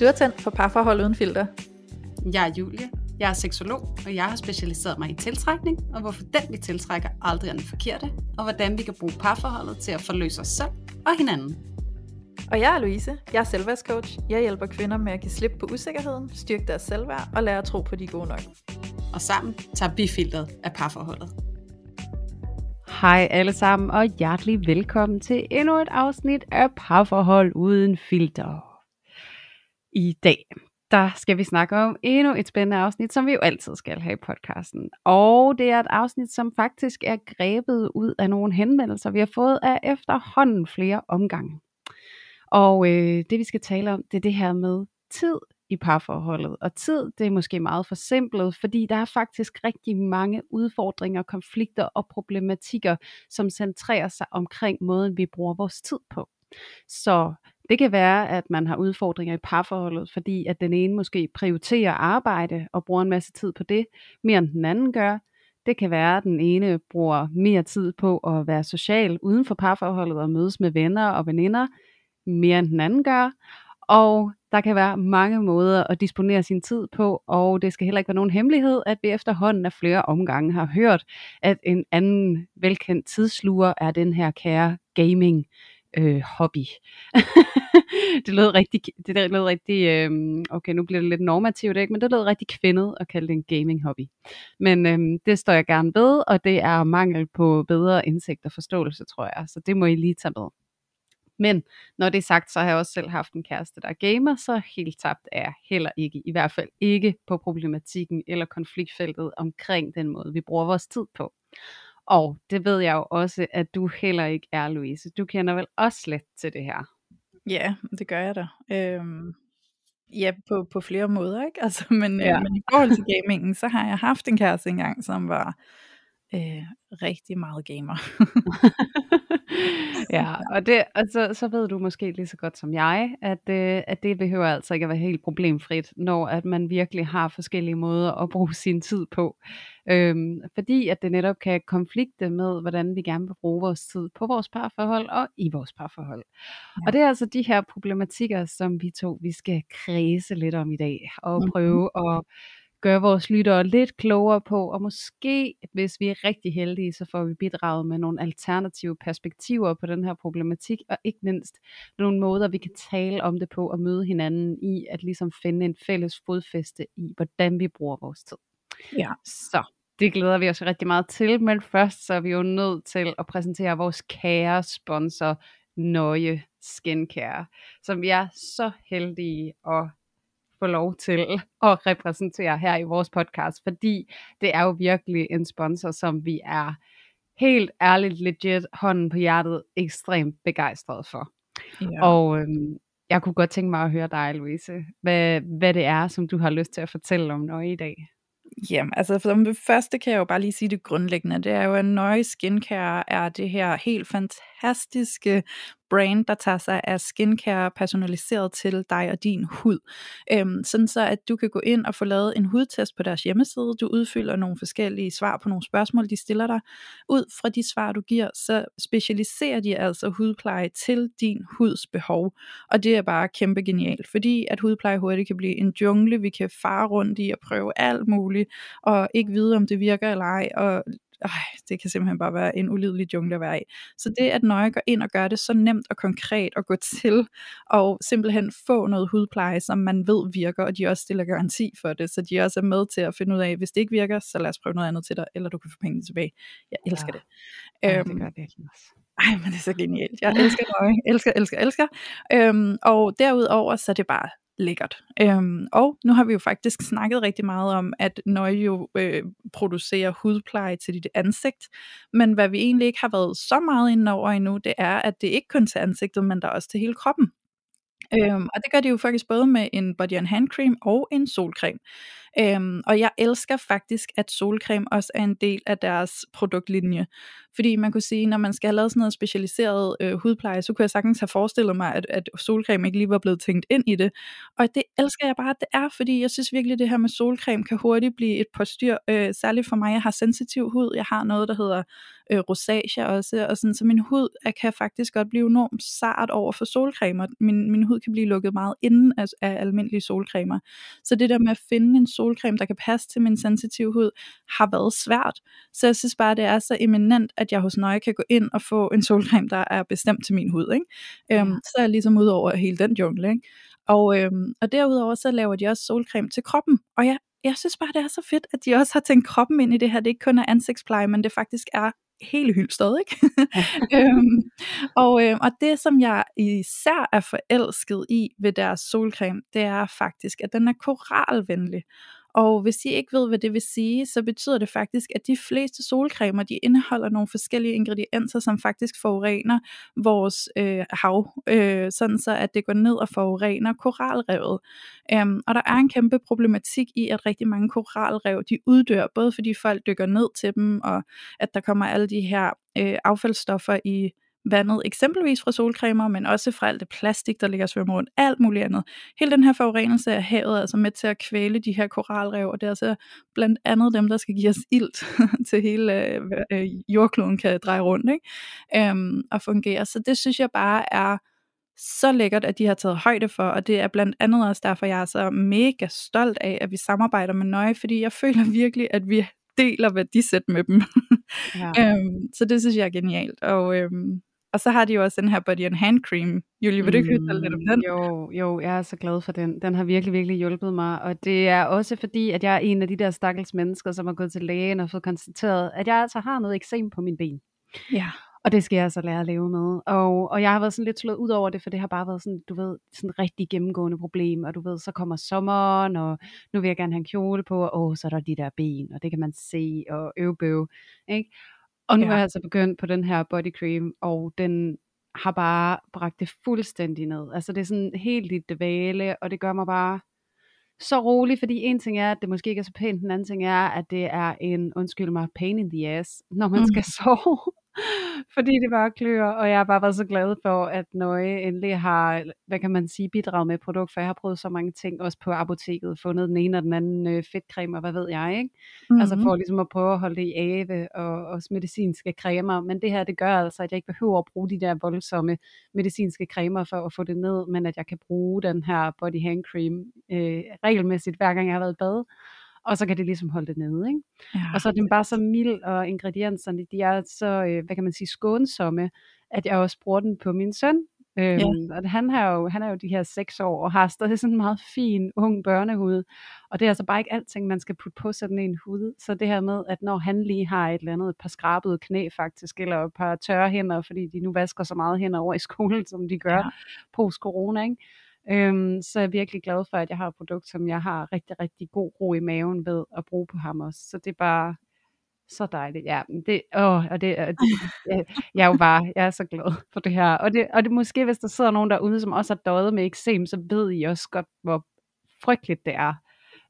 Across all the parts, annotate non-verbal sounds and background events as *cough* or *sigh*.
Du er tændt for parforhold uden filter. Jeg er Julie. Jeg er seksolog, og jeg har specialiseret mig i tiltrækning, og hvorfor den vi tiltrækker aldrig er den forkerte, og hvordan vi kan bruge parforholdet til at forløse os selv og hinanden. Og jeg er Louise. Jeg er selvværdscoach. Jeg hjælper kvinder med at give slip på usikkerheden, styrke deres selvværd og lære at tro på, de er gode nok. Og sammen tager vi filteret af parforholdet. Hej alle sammen, og hjertelig velkommen til endnu et afsnit af Parforhold uden filter. I dag, der skal vi snakke om endnu et spændende afsnit, som vi jo altid skal have i podcasten. Og det er et afsnit, som faktisk er grebet ud af nogle henvendelser, vi har fået af efterhånden flere omgange. Og øh, det vi skal tale om, det er det her med tid i parforholdet. Og tid, det er måske meget forsimplet, fordi der er faktisk rigtig mange udfordringer, konflikter og problematikker, som centrerer sig omkring måden, vi bruger vores tid på. Så det kan være, at man har udfordringer i parforholdet, fordi at den ene måske prioriterer arbejde og bruger en masse tid på det, mere end den anden gør. Det kan være, at den ene bruger mere tid på at være social uden for parforholdet og mødes med venner og veninder, mere end den anden gør. Og der kan være mange måder at disponere sin tid på, og det skal heller ikke være nogen hemmelighed, at vi efterhånden af flere omgange har hørt, at en anden velkendt tidsluger er den her kære gaming øh, hobby. *laughs* det lød rigtig, det lød rigtig øh, okay nu bliver det lidt normativt, ikke? men det lød rigtig kvindet at kalde det en gaming hobby. Men øh, det står jeg gerne ved, og det er mangel på bedre indsigt og forståelse, tror jeg. Så det må I lige tage med. Men når det er sagt, så har jeg også selv haft en kæreste, der er gamer, så helt tabt er jeg heller ikke. I hvert fald ikke på problematikken eller konfliktfeltet omkring den måde, vi bruger vores tid på. Og det ved jeg jo også, at du heller ikke er, Louise. Du kender vel også lidt til det her? Ja, det gør jeg da. Øhm, ja, på, på flere måder, ikke? *laughs* Altså, men, ja. øh, men i forhold til gamingen, så har jeg haft en kæreste engang, som var øh, rigtig meget gamer. *laughs* ja, og, det, og så, så ved du måske lige så godt som jeg, at, øh, at det behøver altså ikke at være helt problemfrit, når at man virkelig har forskellige måder at bruge sin tid på. Øhm, fordi at det netop kan konflikte med, hvordan vi gerne vil bruge vores tid på vores parforhold og i vores parforhold. Ja. Og det er altså de her problematikker, som vi to vi skal kredse lidt om i dag, og prøve mm-hmm. at gøre vores lyttere lidt klogere på, og måske, hvis vi er rigtig heldige, så får vi bidraget med nogle alternative perspektiver på den her problematik, og ikke mindst nogle måder, vi kan tale om det på, og møde hinanden i, at ligesom finde en fælles fodfæste i, hvordan vi bruger vores tid. Ja. Så det glæder vi os rigtig meget til, men først så er vi jo nødt til at præsentere vores kære sponsor, Nøje Skincare, som vi er så heldige at få lov til *laughs* at repræsentere her i vores podcast, fordi det er jo virkelig en sponsor, som vi er helt ærligt, legit, hånden på hjertet, ekstremt begejstret for. Ja. Og øhm, jeg kunne godt tænke mig at høre dig, Louise, hvad, hvad det er, som du har lyst til at fortælle om noget i dag. Jamen, altså for det første kan jeg jo bare lige sige det grundlæggende. Det er jo, at Nøje Skincare er det her helt fantastiske brand, der tager sig af skincare personaliseret til dig og din hud. Øhm, sådan så, at du kan gå ind og få lavet en hudtest på deres hjemmeside. Du udfylder nogle forskellige svar på nogle spørgsmål, de stiller dig. Ud fra de svar, du giver, så specialiserer de altså hudpleje til din huds behov. Og det er bare kæmpe genialt, fordi at hudpleje hurtigt kan blive en jungle, vi kan fare rundt i og prøve alt muligt, og ikke vide, om det virker eller ej, og øh, det kan simpelthen bare være en ulidelig jungle at være i. Så det at nøje går ind og gør det så nemt og konkret at gå til, og simpelthen få noget hudpleje, som man ved virker, og de også stiller garanti for det, så de også er med til at finde ud af, hvis det ikke virker, så lad os prøve noget andet til dig, eller du kan få pengene tilbage. Jeg elsker ja. det. Ja, øhm, det gør det også. Ej, men det er så genialt. Jeg elsker nøje. Elsker, elsker, elsker. Øhm, og derudover, så er det bare lækkert. Øhm, og nu har vi jo faktisk snakket rigtig meget om, at Nøje jo øh, producerer hudpleje til dit ansigt, men hvad vi egentlig ikke har været så meget inde over endnu, det er, at det ikke kun til ansigtet, men der også til hele kroppen. Øhm, og det gør de jo faktisk både med en body and hand cream og en solcreme. Øhm, og jeg elsker faktisk, at solcreme også er en del af deres produktlinje. Fordi man kunne sige, når man skal have lavet sådan noget specialiseret øh, hudpleje, så kunne jeg sagtens have forestillet mig, at, at solcreme ikke lige var blevet tænkt ind i det. Og det elsker jeg bare, at det er, fordi jeg synes virkelig, at det her med solcreme kan hurtigt blive et postyr. Øh, særligt for mig, jeg har sensitiv hud. Jeg har noget, der hedder øh, rosacea også, og sådan, så min hud jeg kan faktisk godt blive enormt sart over for solcremer. Min, min hud kan blive lukket meget inden af, af almindelige solcremer. Så det der med at finde en solcreme, der kan passe til min sensitive hud, har været svært. Så jeg synes bare, det er så eminent, at jeg hos Nøje kan gå ind og få en solcreme, der er bestemt til min hud. Ikke? Øhm, så er jeg ligesom ud over hele den jungle. Ikke? Og, øhm, og derudover så laver de også solcreme til kroppen, og jeg jeg synes bare, det er så fedt, at de også har tænkt kroppen ind i det her. Det er ikke kun er ansigtspleje, men det faktisk er hele hylstret, ikke? *laughs* øhm, og, øh, og det, som jeg især er forelsket i ved deres solcreme, det er faktisk, at den er koralvenlig. Og hvis I ikke ved, hvad det vil sige, så betyder det faktisk, at de fleste solcremer, de indeholder nogle forskellige ingredienser, som faktisk forurener vores øh, hav, øh, sådan så at det går ned og forurener koralrevet. Øhm, og der er en kæmpe problematik i, at rigtig mange koralrev, de uddør, både fordi folk dykker ned til dem, og at der kommer alle de her øh, affaldsstoffer i vandet, eksempelvis fra solcremer, men også fra alt det plastik, der ligger og svømmer rundt, alt muligt andet. Hele den her forurenelse af havet er altså med til at kvæle de her koralrev, og det er altså blandt andet dem, der skal give os ilt *laughs* til hele øh, jordkloden kan dreje rundt ikke? Øhm, og fungere. Så det synes jeg bare er så lækkert, at de har taget højde for, og det er blandt andet også derfor, jeg er så mega stolt af, at vi samarbejder med Nøje, fordi jeg *laughs* føler virkelig, at vi deler værdisæt med dem. Ja. *laughs* øhm, så det synes jeg er genialt, og øhm, og så har de jo også den her body and hand cream. Julie, vil du ikke mm, lidt om den? Jo, jo, jeg er så glad for den. Den har virkelig, virkelig hjulpet mig. Og det er også fordi, at jeg er en af de der stakkels mennesker, som har gået til lægen og fået konstateret, at jeg altså har noget eksem på min ben. Ja. Og det skal jeg altså lære at leve med. Og, og jeg har været sådan lidt slået ud over det, for det har bare været sådan, du ved, sådan et rigtig gennemgående problem. Og du ved, så kommer sommeren, og nu vil jeg gerne have en kjole på, og åh, så er der de der ben, og det kan man se, og øvbøv, ikke? Og nu ja. er jeg altså begyndt på den her body cream, og den har bare bragt det fuldstændig ned. Altså det er sådan helt i dvale, og det gør mig bare så rolig, fordi en ting er, at det måske ikke er så pænt, den anden ting er, at det er en, undskyld mig, pain in the ass, når man mm. skal *laughs* sove. Fordi det bare klør, og jeg har bare været så glad for, at Nøje endelig har, hvad kan man sige, bidraget med produkt, for jeg har prøvet så mange ting, også på apoteket, fundet den ene og den anden øh, fedtcreme, og hvad ved jeg, ikke? Mm-hmm. Altså for ligesom at prøve at holde det i ave, og også medicinske cremer, men det her, det gør altså, at jeg ikke behøver at bruge de der voldsomme medicinske cremer for at få det ned, men at jeg kan bruge den her body hand cream øh, regelmæssigt, hver gang jeg har været i bad, og så kan det ligesom holde det nede. Ikke? Ja, og så er den bare så mild, og ingredienserne, de er så, øh, hvad kan man sige, skånsomme, at jeg også bruger den på min søn. Øhm, ja. Og han, har jo, han er jo de her seks år, og har stadig sådan en meget fin, ung børnehud. Og det er altså bare ikke alting, man skal putte på sådan en hud. Så det her med, at når han lige har et eller andet, et par skrabede knæ faktisk, eller et par tørre hænder, fordi de nu vasker så meget hænder over i skolen, som de gør ja. post-corona, ikke? Øhm, så er jeg virkelig glad for, at jeg har et produkt, som jeg har rigtig, rigtig god ro i maven ved at bruge på ham også. Så det er bare så dejligt. Ja, det, åh, og det, det jeg, jeg, er jo bare, jeg er så glad for det her. Og det, og det måske, hvis der sidder nogen derude, som også har døjet med eksem, så ved I også godt, hvor frygteligt det er.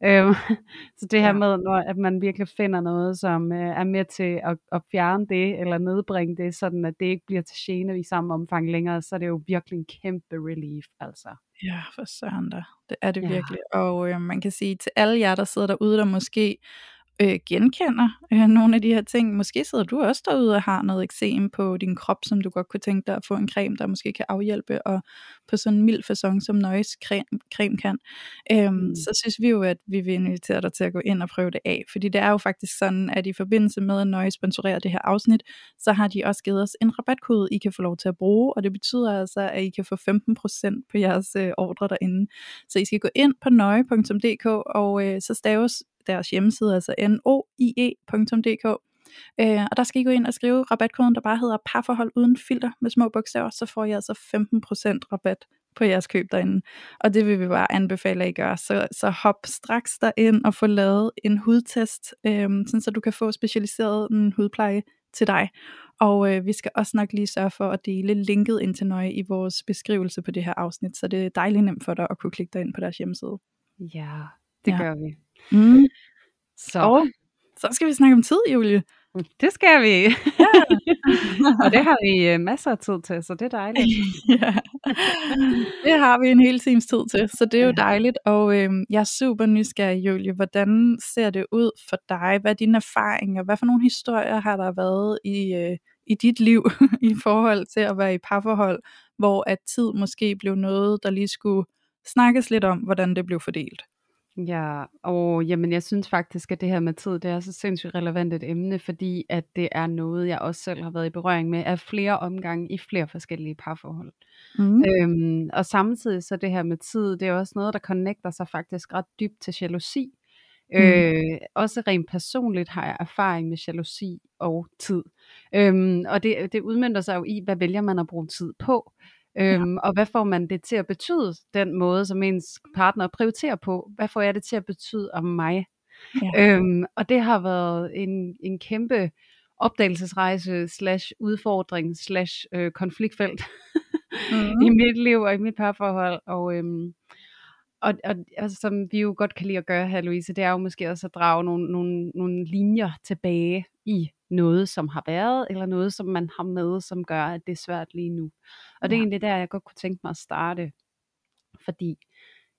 Øhm, *laughs* så det her ja. med, når, at man virkelig finder noget, som øh, er med til at, at fjerne det, eller nedbringe det, sådan at det ikke bliver til gene i samme omfang længere, så er det jo virkelig en kæmpe relief, altså. Ja, for søren da. Det er det ja. virkelig. Og øh, man kan sige til alle jer, der sidder derude, der måske øh, genkender øh, nogle af de her ting. Måske sidder du også derude og har noget eksem på din krop, som du godt kunne tænke dig at få en creme, der måske kan afhjælpe, og på sådan en mild fasong, som Nøjes creme, creme kan. Øhm, mm. Så synes vi jo, at vi vil invitere dig til at gå ind og prøve det af, fordi det er jo faktisk sådan, at i forbindelse med, at Nøje sponsorerer det her afsnit, så har de også givet os en rabatkode, I kan få lov til at bruge, og det betyder altså, at I kan få 15% på jeres øh, ordre derinde. Så I skal gå ind på nøje.dk, og øh, så staves deres hjemmeside, altså noie.dk. Øh, og der skal I gå ind og skrive rabatkoden, der bare hedder parforhold uden filter med små bogstaver, så får I altså 15% rabat på jeres køb derinde. Og det vil vi bare anbefale, at I gør. Så, så hop straks derind og få lavet en hudtest, øh, sådan så du kan få specialiseret en hudpleje til dig. Og øh, vi skal også nok lige sørge for at dele linket ind til nøje i vores beskrivelse på det her afsnit, så det er dejligt nemt for dig at kunne klikke dig ind på deres hjemmeside. Ja, det ja. gør vi. Mm. Så Og så skal vi snakke om tid, Julie. det skal vi. *laughs* og det har vi øh, masser af tid til, så det er dejligt. *laughs* ja, det har vi en hel times tid til, så det er jo Ja. dejligt. Og øh, jeg er super nysgerrig, Julie. Hvordan ser det ud for dig? Hvad er dine erfaringer? Hvad for nogle historier har der været i, øh, i dit liv *laughs* i forhold til at være i parforhold, hvor at tid måske blev noget, der lige skulle snakkes lidt om, hvordan det blev fordelt? Ja, og jamen, jeg synes faktisk, at det her med tid, det er så sindssygt relevant et emne, fordi at det er noget, jeg også selv har været i berøring med af flere omgange i flere forskellige parforhold. Mm. Øhm, og samtidig så det her med tid, det er også noget, der connecter sig faktisk ret dybt til jalousi. Mm. Øh, også rent personligt har jeg erfaring med jalousi og tid. Øhm, og det, det udmyndter sig jo i, hvad vælger man at bruge tid på? Øhm, Og hvad får man det til at betyde, den måde, som ens partner prioriterer på? Hvad får jeg det til at betyde om mig? Ja. Øhm, og det har været en, en kæmpe opdagelsesrejse slash udfordring slash øh, konfliktfelt Mm. *laughs* i mit liv og i mit parforhold. Og, øhm, og, og altså, som vi jo godt kan lide at gøre her, Louise, det er jo måske også at drage nogle, nogle, nogle linjer tilbage i noget, som har været, eller noget, som man har med, som gør, at det er svært lige nu. Og det er Ja. egentlig der, jeg godt kunne tænke mig at starte. Fordi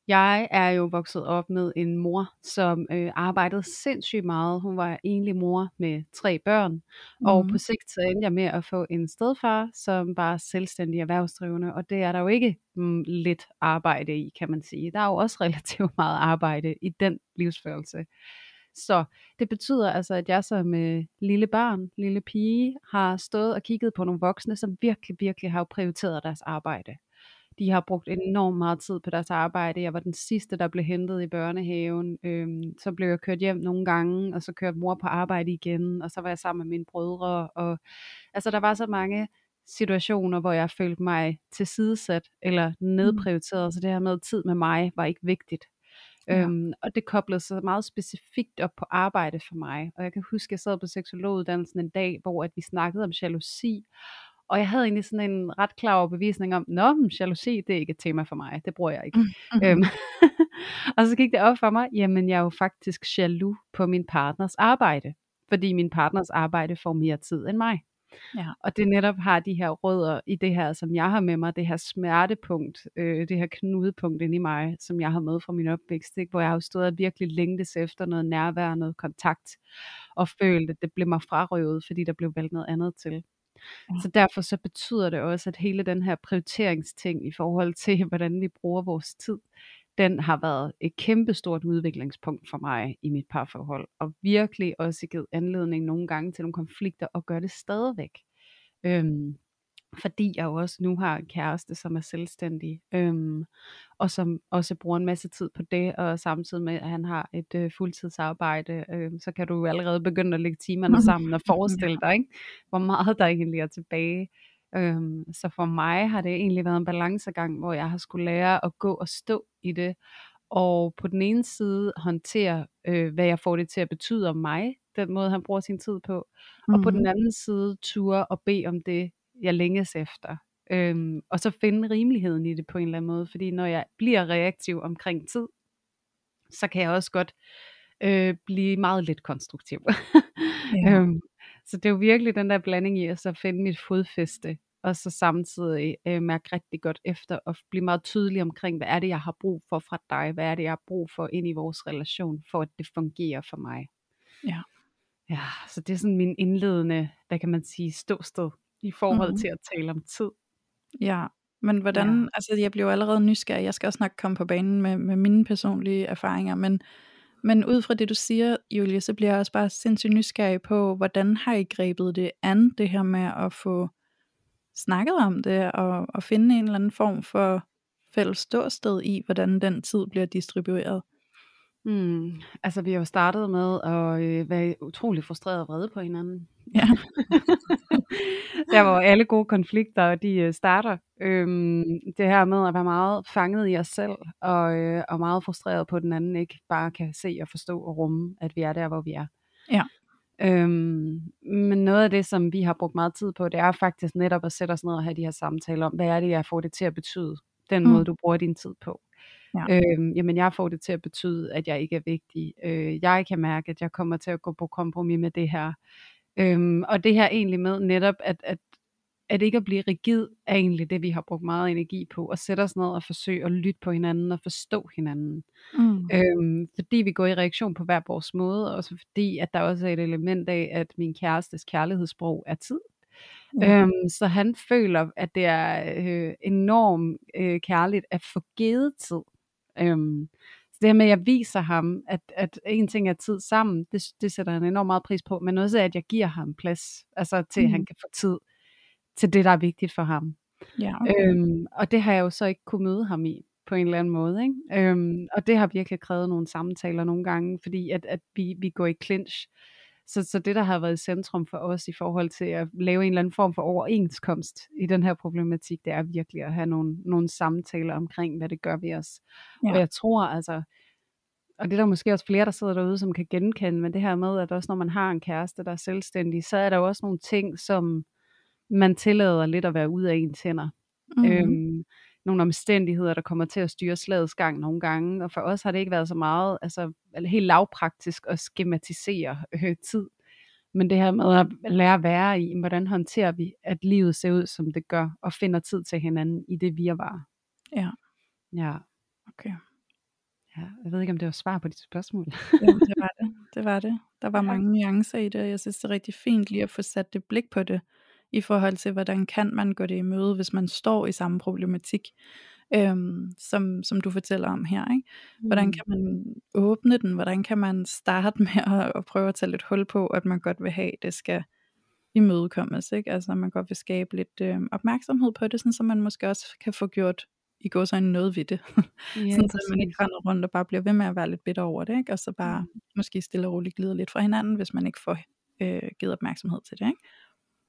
jeg er jo vokset op med en mor, som øh, arbejdede sindssygt meget. Hun var enlig mor med tre børn. Og Mhm. på sigt så endte jeg med at få en stedfar, som var selvstændig erhvervsdrivende. Og det er der jo ikke mm, lidt arbejde i, kan man sige. Der er jo også *laughs* relativt meget arbejde i den livsførelse. Så det betyder altså, at jeg som øh, lille barn, lille pige, har stået og kigget på nogle voksne, som virkelig, virkelig har prioriteret deres arbejde. De har brugt enormt meget tid på deres arbejde. Jeg var den sidste, der blev hentet i børnehaven. Øhm, så blev jeg kørt hjem nogle gange, og så kørte mor på arbejde igen, og så var jeg sammen med mine brødre. Og, altså, der var så mange situationer, hvor jeg følte mig tilsidesat eller nedprioriteret, så det her med tid med mig var ikke vigtigt. Ja. Øhm, og det koblede sig meget specifikt op på arbejde for mig. Og jeg kan huske, at jeg sad på seksologuddannelsen en dag, hvor at vi snakkede om jalousi. Og jeg havde egentlig sådan en ret klar overbevisning om, Nå, jalousi, det er ikke et tema for mig. Det bruger jeg ikke. Mhm. Øhm, *laughs* og så gik det op for mig, jamen jeg er jo faktisk jaloux på min partners arbejde. Fordi min partners arbejde får mere tid end mig. Ja. Og det netop har de her rødder i det her, som jeg har med mig, det her smertepunkt, øh, det her knudepunkt inde i mig, som jeg har med fra min opvækst, ikke? hvor jeg har stået og virkelig længtes efter noget nærvær, noget kontakt, og følt, at det blev mig frarøvet, fordi der blev valgt noget andet til. Så derfor så betyder det også, at hele den her prioriteringsting i forhold til, *laughs* hvordan vi bruger vores tid, den har været et kæmpestort udviklingspunkt for mig i mit parforhold, og virkelig også givet anledning nogle gange til nogle konflikter, og gør det stadigvæk. Øhm, fordi jeg jo også nu har en kæreste, som er selvstændig, øhm, og som også bruger en masse tid på det, og samtidig med, at han har et øh, fuldtidsarbejde, øh, så kan du jo allerede begynde at lægge timerne *laughs* sammen og forestille dig, ikke? hvor meget der egentlig er tilbage. Øhm, så for mig har det egentlig været en balancegang, hvor jeg har skulle lære at gå og stå i det, og på den ene side håndtere, øh, hvad jeg får det til at betyde om mig, den måde han bruger sin tid på, og på den Mhm. anden side ture og bede om det, jeg længes efter. Øhm, og så finde rimeligheden i det på en eller anden måde, fordi når jeg bliver reaktiv omkring tid, så kan jeg også godt øh, blive meget lidt konstruktiv. *laughs* Ja. øhm, så det er jo virkelig den der blanding i at så finde mit fodfæste, og så samtidig øh, mærke rigtig godt efter, og blive meget tydelig omkring, hvad er det, jeg har brug for fra dig, hvad er det, jeg har brug for ind i vores relation, for at det fungerer for mig. Ja. Ja, så det er sådan min indledende, hvad kan man sige, ståsted i forhold Mhm. til at tale om tid. Ja, men hvordan, Ja. altså jeg bliver jo allerede nysgerrig, jeg skal også nok komme på banen med, med mine personlige erfaringer, men, men ud fra det du siger, Julie, så bliver jeg også bare sindssygt nysgerrig på, hvordan har I grebet det an, det her med at få snakket om det, og, og finde en eller anden form for fælles ståsted i, hvordan den tid bliver distribueret. Hmm. Altså vi har jo startet med at øh, være utrolig frustreret og vrede på hinanden. Ja. *laughs* Der hvor alle gode konflikter de øh, starter. Øhm, det her med at være meget fanget i os selv og, øh, og meget frustreret på at den anden ikke bare kan se og forstå og rumme, at vi er der hvor vi er. Ja. Øhm, men noget af det som vi har brugt meget tid på, det er faktisk netop at sætte os ned og have de her samtaler om, hvad er det jeg får det til at betyde, den Mm. måde du bruger din tid på. Ja. Øhm, jamen jeg får det til at betyde, at jeg ikke er vigtig. Øh, jeg kan mærke, at jeg kommer til at gå på kompromis med det her. Øhm, og det her egentlig med netop, at, at, at ikke at blive rigid, er egentlig det, vi har brugt meget energi på. At sætte os ned og forsøge at lytte på hinanden og forstå hinanden. Mm. Øhm, fordi vi går i reaktion på hver vores måde, og så fordi, at der også er et element af, at min kærestes kærlighedssprog er tid. Mm. Øhm, så han føler, at det er øh, enormt øh, kærligt at få givet tid. Øhm, så det her med, at jeg viser ham, at, at en ting er tid sammen, det, det sætter han enormt meget pris på, men også at jeg giver ham plads, altså til mm. at han kan få tid til det, der er vigtigt for ham. Ja, okay. øhm, og det har jeg jo så ikke kunne møde ham i på en eller anden måde. Ikke? Øhm, og det har virkelig krævet nogle samtaler nogle gange, fordi at, at vi, vi går i clinch. Så, så det, der har været i centrum for os i forhold til at lave en eller anden form for overenskomst i den her problematik, det er virkelig at have nogle, nogle samtaler omkring, hvad det gør ved os. Ja. Og jeg tror altså, og det er der måske også flere, der sidder derude, som kan genkende, men det her med, at også når man har en kæreste, der er selvstændig, så er der jo også nogle ting, som man tillader lidt at være ude af ens hænder. Mm-hmm. Øhm, nogle omstændigheder, der kommer til at styre slagets gang nogle gange. Og for os har det ikke været så meget, altså helt lavpraktisk at skematisere øh, tid. Men det her med at lære at være i, hvordan håndterer vi, at livet ser ud, som det gør, og finder tid til hinanden i det virvar. Ja. Ja. Okay. Ja, jeg ved ikke, om det var svar på dit spørgsmål. ja, det var det. Det var det. Der var *laughs* mange nuancer i det, og jeg synes, det er rigtig fint lige at få sat det blik på det i forhold til, hvordan kan man gå det i møde, hvis man står i samme problematik, øhm, som, som du fortæller om her. Ikke? Hvordan mm. kan man åbne den? Hvordan kan man starte med at, at prøve at tage lidt hul på, at man godt vil have, det skal imødekommes. Ikke? Altså man godt vil skabe lidt øh, opmærksomhed på det, sådan, så man måske også kan få gjort i går så noget ved det. *laughs* Ja, sådan, så man ikke render rundt og bare bliver ved med at være lidt bitter over det, ikke? og så bare mm. måske stille og roligt glider lidt fra hinanden, hvis man ikke får øh, givet opmærksomhed til det. Ikke?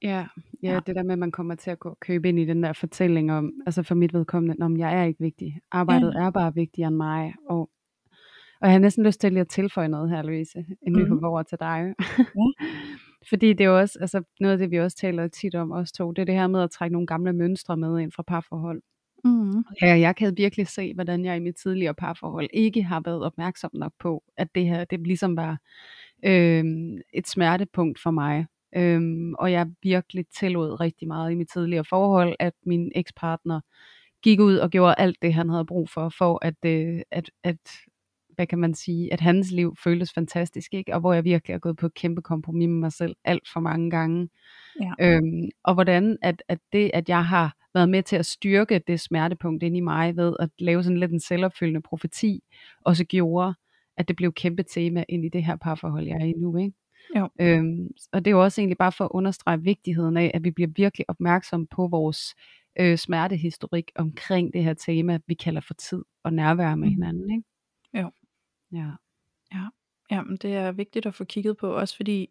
Ja, ja, ja, det der med, at man kommer til at gå, købe ind i den der fortælling om, altså for mit vedkommende, om jeg er ikke vigtig. Arbejdet ja. er bare vigtigere end mig. Og, og jeg har næsten lyst til lige at tilføje noget her, Louise, inden mm. vi går over til dig. Ja. *laughs* Fordi det er jo også, altså noget af det, vi også taler tit om, os to, det er det her med at trække nogle gamle mønstre med ind fra parforhold. Mm. Ja, jeg kan virkelig se, hvordan jeg i mit tidligere parforhold ikke har været opmærksom nok på, at det her, det ligesom var øh, et smertepunkt for mig. Øhm, og jeg virkelig tillod rigtig meget i mit tidligere forhold, at min ekspartner gik ud og gjorde alt det, han havde brug for, for at, øh, at, at hvad kan man sige, at hans liv føltes fantastisk, ikke? og hvor jeg virkelig har gået på et kæmpe kompromis med mig selv alt for mange gange. Ja. Øhm, og hvordan at, at det, at jeg har været med til at styrke det smertepunkt ind i mig ved at lave sådan lidt en selvopfyldende profeti, også gjorde, at det blev et kæmpe tema ind i det her parforhold, jeg er i nu. Ikke? Jo. Øhm, og det er jo også egentlig bare for at understrege vigtigheden af, at vi bliver virkelig opmærksom på vores øh, smertehistorik omkring det her tema, vi kalder for tid og nærvær med mm. hinanden. Ikke? Jo. Ja. Ja. Jamen, det er vigtigt at få kigget på, også fordi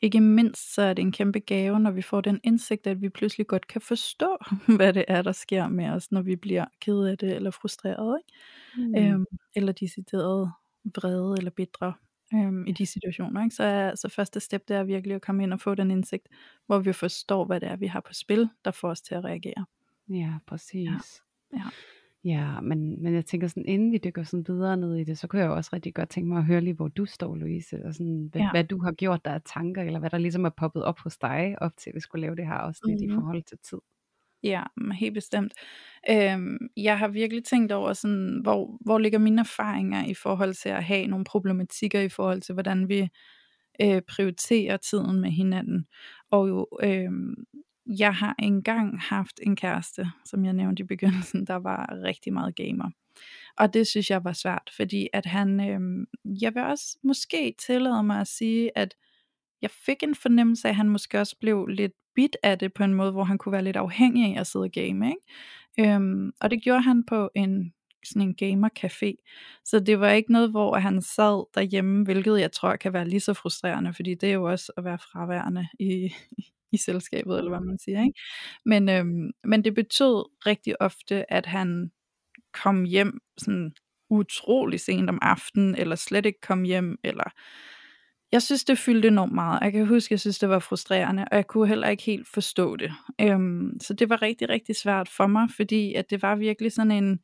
ikke mindst så er det en kæmpe gave, når vi får den indsigt, at vi pludselig godt kan forstå, *laughs* hvad det er, der sker med os, når vi bliver ked af det eller frustreret, ikke? Mm. Øhm, eller decideret vrede eller bitre øhm, i de situationer. Ikke? Så, er, så første step, det er virkelig at komme ind og få den indsigt, hvor vi forstår, hvad det er, vi har på spil, der får os til at reagere. Ja, præcis. Ja. ja. Ja, men, men jeg tænker sådan, inden vi dykker sådan videre ned i det, så kunne jeg jo også rigtig godt tænke mig at høre lige, hvor du står, Louise, og sådan, hvad, ja. hvad du har gjort der af tanker, eller hvad der ligesom er poppet op hos dig, op til at vi skulle lave det her også lidt mm-hmm. i forhold til tid. Ja, helt bestemt. Øhm, jeg har virkelig tænkt over, sådan, hvor, hvor ligger mine erfaringer i forhold til at have nogle problematikker i forhold til, hvordan vi øh, prioriterer tiden med hinanden. Og jo, øh, jeg har engang haft en kæreste, som jeg nævnte i begyndelsen, der var rigtig meget gamer. Og det synes jeg var svært, fordi at han, øh, jeg vil også måske tillade mig at sige, at jeg fik en fornemmelse af, at han måske også blev lidt bit af det på en måde, hvor han kunne være lidt afhængig af at sidde og game. Ikke? Øhm, og det gjorde han på en sådan en gamer-café. Så det var ikke noget, hvor han sad derhjemme, hvilket jeg tror kan være lige så frustrerende, fordi det er jo også at være fraværende i, i selskabet, eller hvad man siger. Ikke? Men, øhm, men det betød rigtig ofte, at han kom hjem sådan utrolig sent om aftenen, eller slet ikke kom hjem, eller jeg synes, det fyldte enormt meget. Jeg kan huske, jeg synes, det var frustrerende, og jeg kunne heller ikke helt forstå det. Øhm, så det var rigtig, rigtig svært for mig, fordi at det var virkelig sådan en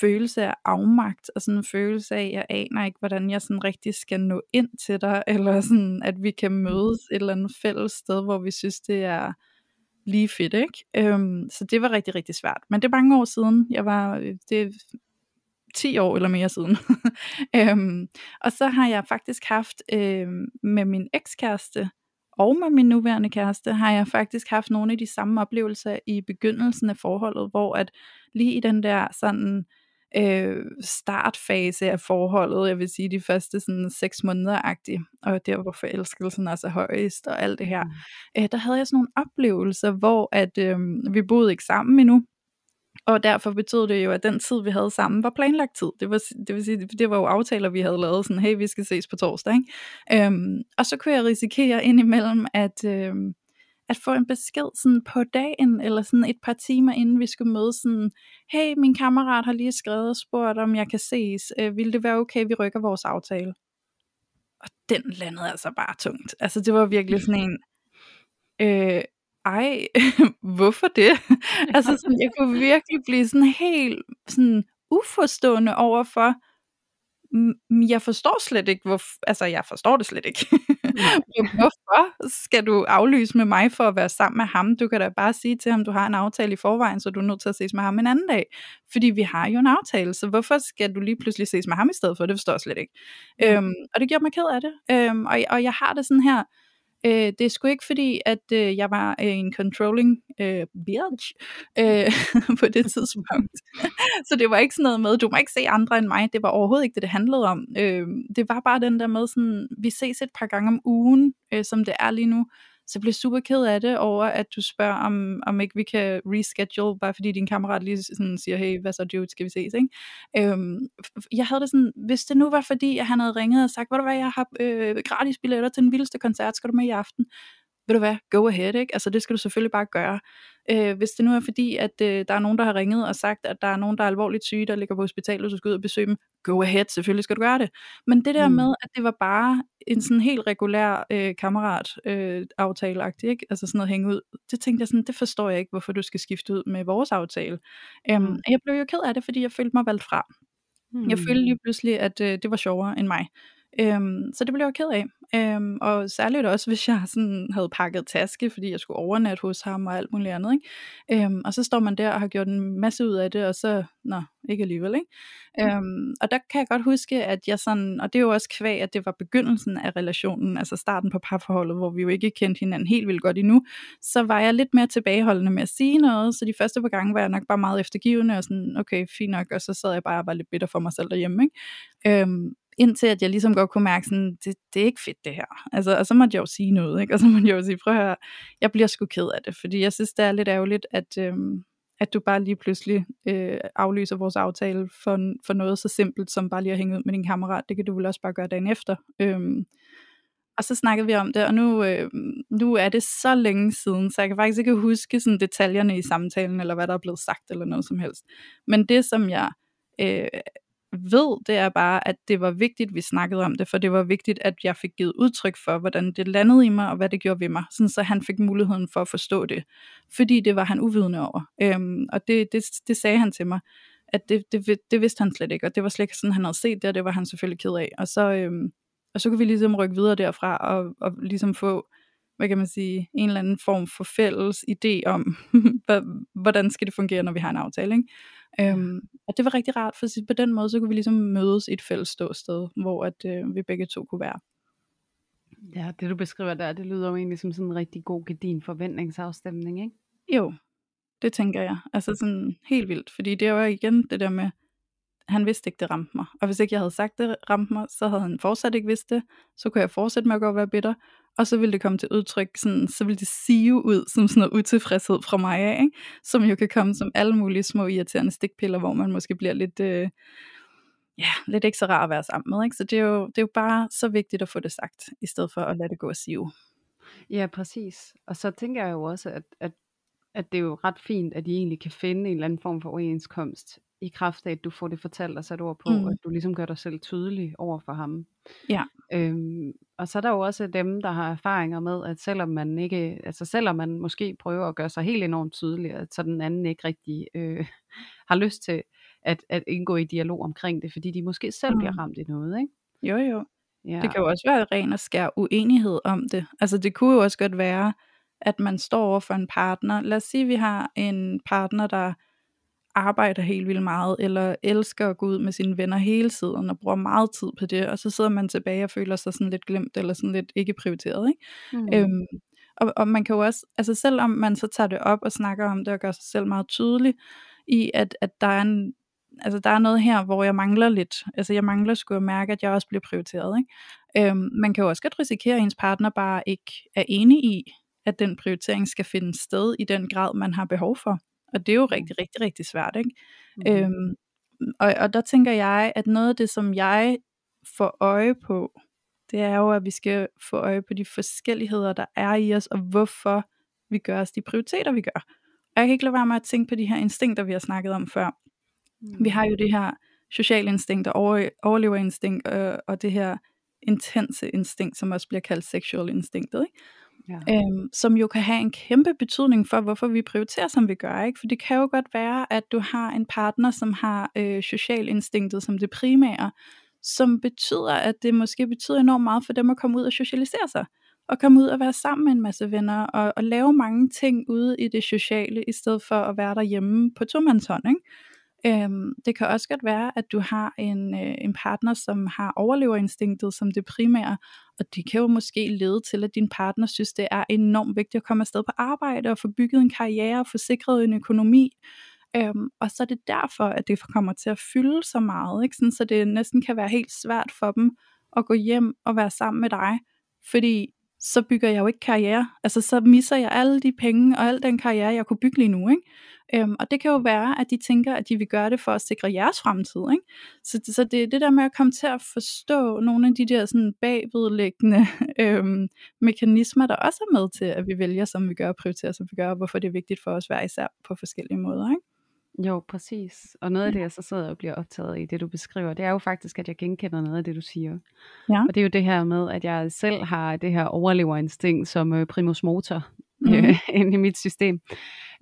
følelse af afmagt, og sådan en følelse af, at jeg aner ikke, hvordan jeg sådan rigtig skal nå ind til dig, *laughs* eller sådan, at vi kan mødes et eller andet fælles sted, hvor vi synes, det er lige fedt, ikke? Øhm, så det var rigtig, rigtig svært. Men det er mange år siden. Jeg var, øh, det 10 år eller mere siden. *laughs* øhm, og så har jeg faktisk haft øhm, med min ekskæreste, og med min nuværende kæreste, har jeg faktisk haft nogle af de samme oplevelser i begyndelsen af forholdet, hvor at lige i den der sådan øh, startfase af forholdet, jeg vil sige de første sådan seks måneder-agtigt, og der hvor forelskelsen er så højest og alt det her, mm. øh, der havde jeg sådan nogle oplevelser, hvor at øh, vi boede ikke sammen endnu, og derfor betød det jo, at den tid, vi havde sammen, var planlagt tid. Det, var, det vil sige, det var jo aftaler, vi havde lavet, sådan, hey, vi skal ses på torsdag. Ikke? Øhm, og så kunne jeg risikere indimellem, at, øhm, at få en besked sådan på dagen, eller sådan et par timer inden vi skulle mødes, sådan, hey, min kammerat har lige skrevet og spurgt, om jeg kan ses. Øh, vil det være okay, vi rykker vores aftale? Og den landede altså bare tungt. Altså det var virkelig sådan en, øh, ej, *laughs* hvorfor det? altså sådan, jeg kunne virkelig blive sådan helt sådan uforstående over for, jeg forstår slet ikke, hvor, altså jeg forstår det slet ikke. *laughs* hvorfor skal du aflyse med mig for at være sammen med ham? Du kan da bare sige til ham, du har en aftale i forvejen, så du er nødt til at ses med ham en anden dag. Fordi vi har jo en aftale, så hvorfor skal du lige pludselig ses med ham i stedet for? Det forstår jeg slet ikke. Mm. Øhm, og det gjorde mig ked af det. Øhm, og, og jeg har det sådan her, Øh, det er sgu ikke fordi, at øh, jeg var øh, en controlling øh, bitch øh, *laughs* på det tidspunkt. *laughs* så det var ikke sådan noget med, du må ikke se andre end mig. Det var overhovedet ikke det, det handlede om. Øh, det var bare den der med, sådan, vi ses et par gange om ugen, øh, som det er lige nu så jeg blev super ked af det over, at du spørger, om, om ikke vi kan reschedule, bare fordi din kammerat lige sådan siger, hey, hvad så dude, skal vi ses, ikke? Øhm, jeg havde det sådan, hvis det nu var fordi, at han havde ringet og sagt, hvor du hvad, jeg har øh, gratis billetter til den vildeste koncert, skal du med i aften? Ved du hvad, go ahead, ikke? Altså det skal du selvfølgelig bare gøre. Øh, hvis det nu er fordi, at øh, der er nogen, der har ringet og sagt, at der er nogen, der er alvorligt syge, der ligger på hospitalet, og du skal ud og besøge dem, go ahead, selvfølgelig skal du gøre det. Men det der mm. med, at det var bare en sådan helt regulær øh, kammerat øh, aftale ikke? altså sådan noget hænge ud, det tænkte jeg sådan, det forstår jeg ikke, hvorfor du skal skifte ud med vores aftale. Øhm, mm. Jeg blev jo ked af det, fordi jeg følte mig valgt fra. Mm. Jeg følte lige pludselig, at øh, det var sjovere end mig. Øhm, så det blev jeg ked af. Øhm, og særligt også, hvis jeg sådan havde pakket taske, fordi jeg skulle overnatte hos ham og alt muligt andet. Ikke? Øhm, og så står man der og har gjort en masse ud af det, og så, nå, ikke alligevel. Ikke? Mm. Øhm, og der kan jeg godt huske, at jeg sådan, og det er jo også kvæg, at det var begyndelsen af relationen, altså starten på parforholdet, hvor vi jo ikke kendte hinanden helt vildt godt endnu, så var jeg lidt mere tilbageholdende med at sige noget, så de første par gange var jeg nok bare meget eftergivende, og sådan, okay, fint nok, og så sad jeg bare og var lidt bitter for mig selv derhjemme. Ikke? Øhm, indtil at jeg ligesom godt kunne mærke, sådan, det, det er ikke fedt det her. Altså, og så måtte jeg jo sige noget, ikke? og så måtte jeg jo sige, prøv at høre, jeg bliver sgu ked af det, fordi jeg synes, det er lidt ærgerligt, at, øhm, at du bare lige pludselig øh, aflyser vores aftale for, for noget så simpelt, som bare lige at hænge ud med din kammerat. Det kan du vel også bare gøre dagen efter. Øhm, og så snakkede vi om det, og nu, øh, nu er det så længe siden, så jeg kan faktisk ikke huske sådan detaljerne i samtalen, eller hvad der er blevet sagt, eller noget som helst. Men det, som jeg øh, ved, det er bare, at det var vigtigt, vi snakkede om det, for det var vigtigt, at jeg fik givet udtryk for, hvordan det landede i mig, og hvad det gjorde ved mig, sådan så han fik muligheden for at forstå det, fordi det var han uvidende over. Øhm, og det, det, det sagde han til mig, at det, det, det vidste han slet ikke, og det var slet ikke sådan, han havde set det, og det var han selvfølgelig ked af. Og så, øhm, og så kunne vi ligesom rykke videre derfra, og, og ligesom få, hvad kan man sige, en eller anden form for fælles idé om, *laughs* hvordan skal det fungere, når vi har en aftale, ikke? Øhm, og det var rigtig rart, for på den måde, så kunne vi ligesom mødes i et fælles ståsted, hvor at, øh, vi begge to kunne være. Ja, det du beskriver der, det lyder jo egentlig som sådan en rigtig god gedin forventningsafstemning, ikke? Jo, det tænker jeg. Altså sådan helt vildt, fordi det var igen det der med, han vidste ikke, det ramte mig. Og hvis ikke jeg havde sagt, det ramte mig, så havde han fortsat ikke vidst det. Så kunne jeg fortsætte med at gå og være bitter og så vil det komme til udtryk, sådan, så vil det sive ud som sådan noget utilfredshed fra mig af, ikke? som jo kan komme som alle mulige små irriterende stikpiller, hvor man måske bliver lidt, øh, ja, lidt ikke så rar at være sammen med. Ikke? Så det er, jo, det er jo bare så vigtigt at få det sagt, i stedet for at lade det gå og sive. Ja, præcis. Og så tænker jeg jo også, at, at, at det er jo ret fint, at I egentlig kan finde en eller anden form for overenskomst i kraft af, at du får det fortalt og sat ord på, mm. og at du ligesom gør dig selv tydelig over for ham. Ja. Øhm, og så er der jo også dem, der har erfaringer med, at selvom man ikke, altså selvom man måske prøver at gøre sig helt enormt tydelig, at så den anden ikke rigtig øh, *laughs* har lyst til, at, at indgå i dialog omkring det, fordi de måske selv bliver Mm. ramt i noget, ikke? Jo, jo. Ja. Det kan jo også være ren og skær uenighed om det. Altså det kunne jo også godt være, at man står over for en partner. Lad os sige, at vi har en partner, der arbejder helt vildt meget, eller elsker at gå ud med sine venner hele tiden, og bruger meget tid på det, og så sidder man tilbage og føler sig sådan lidt glemt, eller sådan lidt ikke prioriteret. Ikke? Mm. Øhm, og, og man kan jo også, altså selvom man så tager det op og snakker om det, og gør sig selv meget tydelig, i at, at der er en, altså der er noget her, hvor jeg mangler lidt, altså jeg mangler sgu at mærke, at jeg også bliver prioriteret, ikke? Øhm, man kan jo også godt risikere, at ens partner bare ikke er enig i, at den prioritering skal finde sted i den grad, man har behov for. Og det er jo rigtig, rigtig, rigtig svært, ikke? Mm. Øhm, og, og der tænker jeg, at noget af det, som jeg får øje på, det er jo, at vi skal få øje på de forskelligheder, der er i os, og hvorfor vi gør os de prioriteter, vi gør. Og jeg kan ikke lade være med at tænke på de her instinkter, vi har snakket om før. Mm. Vi har jo det her sociale instinkt og over, overleverinstinkt, og, og det her intense instinkt, som også bliver kaldt sexual instinktet, ikke? Ja. øhm, som jo kan have en kæmpe betydning for, hvorfor vi prioriterer, som vi gør. Ikke? For det kan jo godt være, at du har en partner, som har øh, socialinstinktet som det primære, som betyder, at det måske betyder enormt meget for dem at komme ud og socialisere sig, og komme ud og være sammen med en masse venner, og, og lave mange ting ude i det sociale, i stedet for at være derhjemme på tomandshånd. Ikke? Øhm, det kan også godt være, at du har en, øh, en partner, som har overleverinstinktet som det primære, og det kan jo måske lede til, at din partner synes, det er enormt vigtigt at komme afsted på arbejde og få bygget en karriere og få sikret en økonomi. Øhm, og så er det derfor, at det kommer til at fylde så meget, ikke? Sådan, så det næsten kan være helt svært for dem at gå hjem og være sammen med dig, fordi så bygger jeg jo ikke karriere. Altså så misser jeg alle de penge og al den karriere, jeg kunne bygge lige nu. Ikke? Øhm, og det kan jo være, at de tænker, at de vil gøre det for at sikre jeres fremtid. Ikke? Så, så det er det der med at komme til at forstå nogle af de der sådan bagvedliggende *laughs* øhm, mekanismer, der også er med til, at vi vælger, som vi gør, og prioriterer, som vi gør, og hvorfor det er vigtigt for os hver især på forskellige måder. Ikke? Jo, præcis. Og noget af det, jeg så sidder og bliver optaget i, det du beskriver, det er jo faktisk, at jeg genkender noget af det, du siger. Ja. Og det er jo det her med, at jeg selv har det her overleverinstinkt som øh, primus motor øh, *laughs* inde i mit system.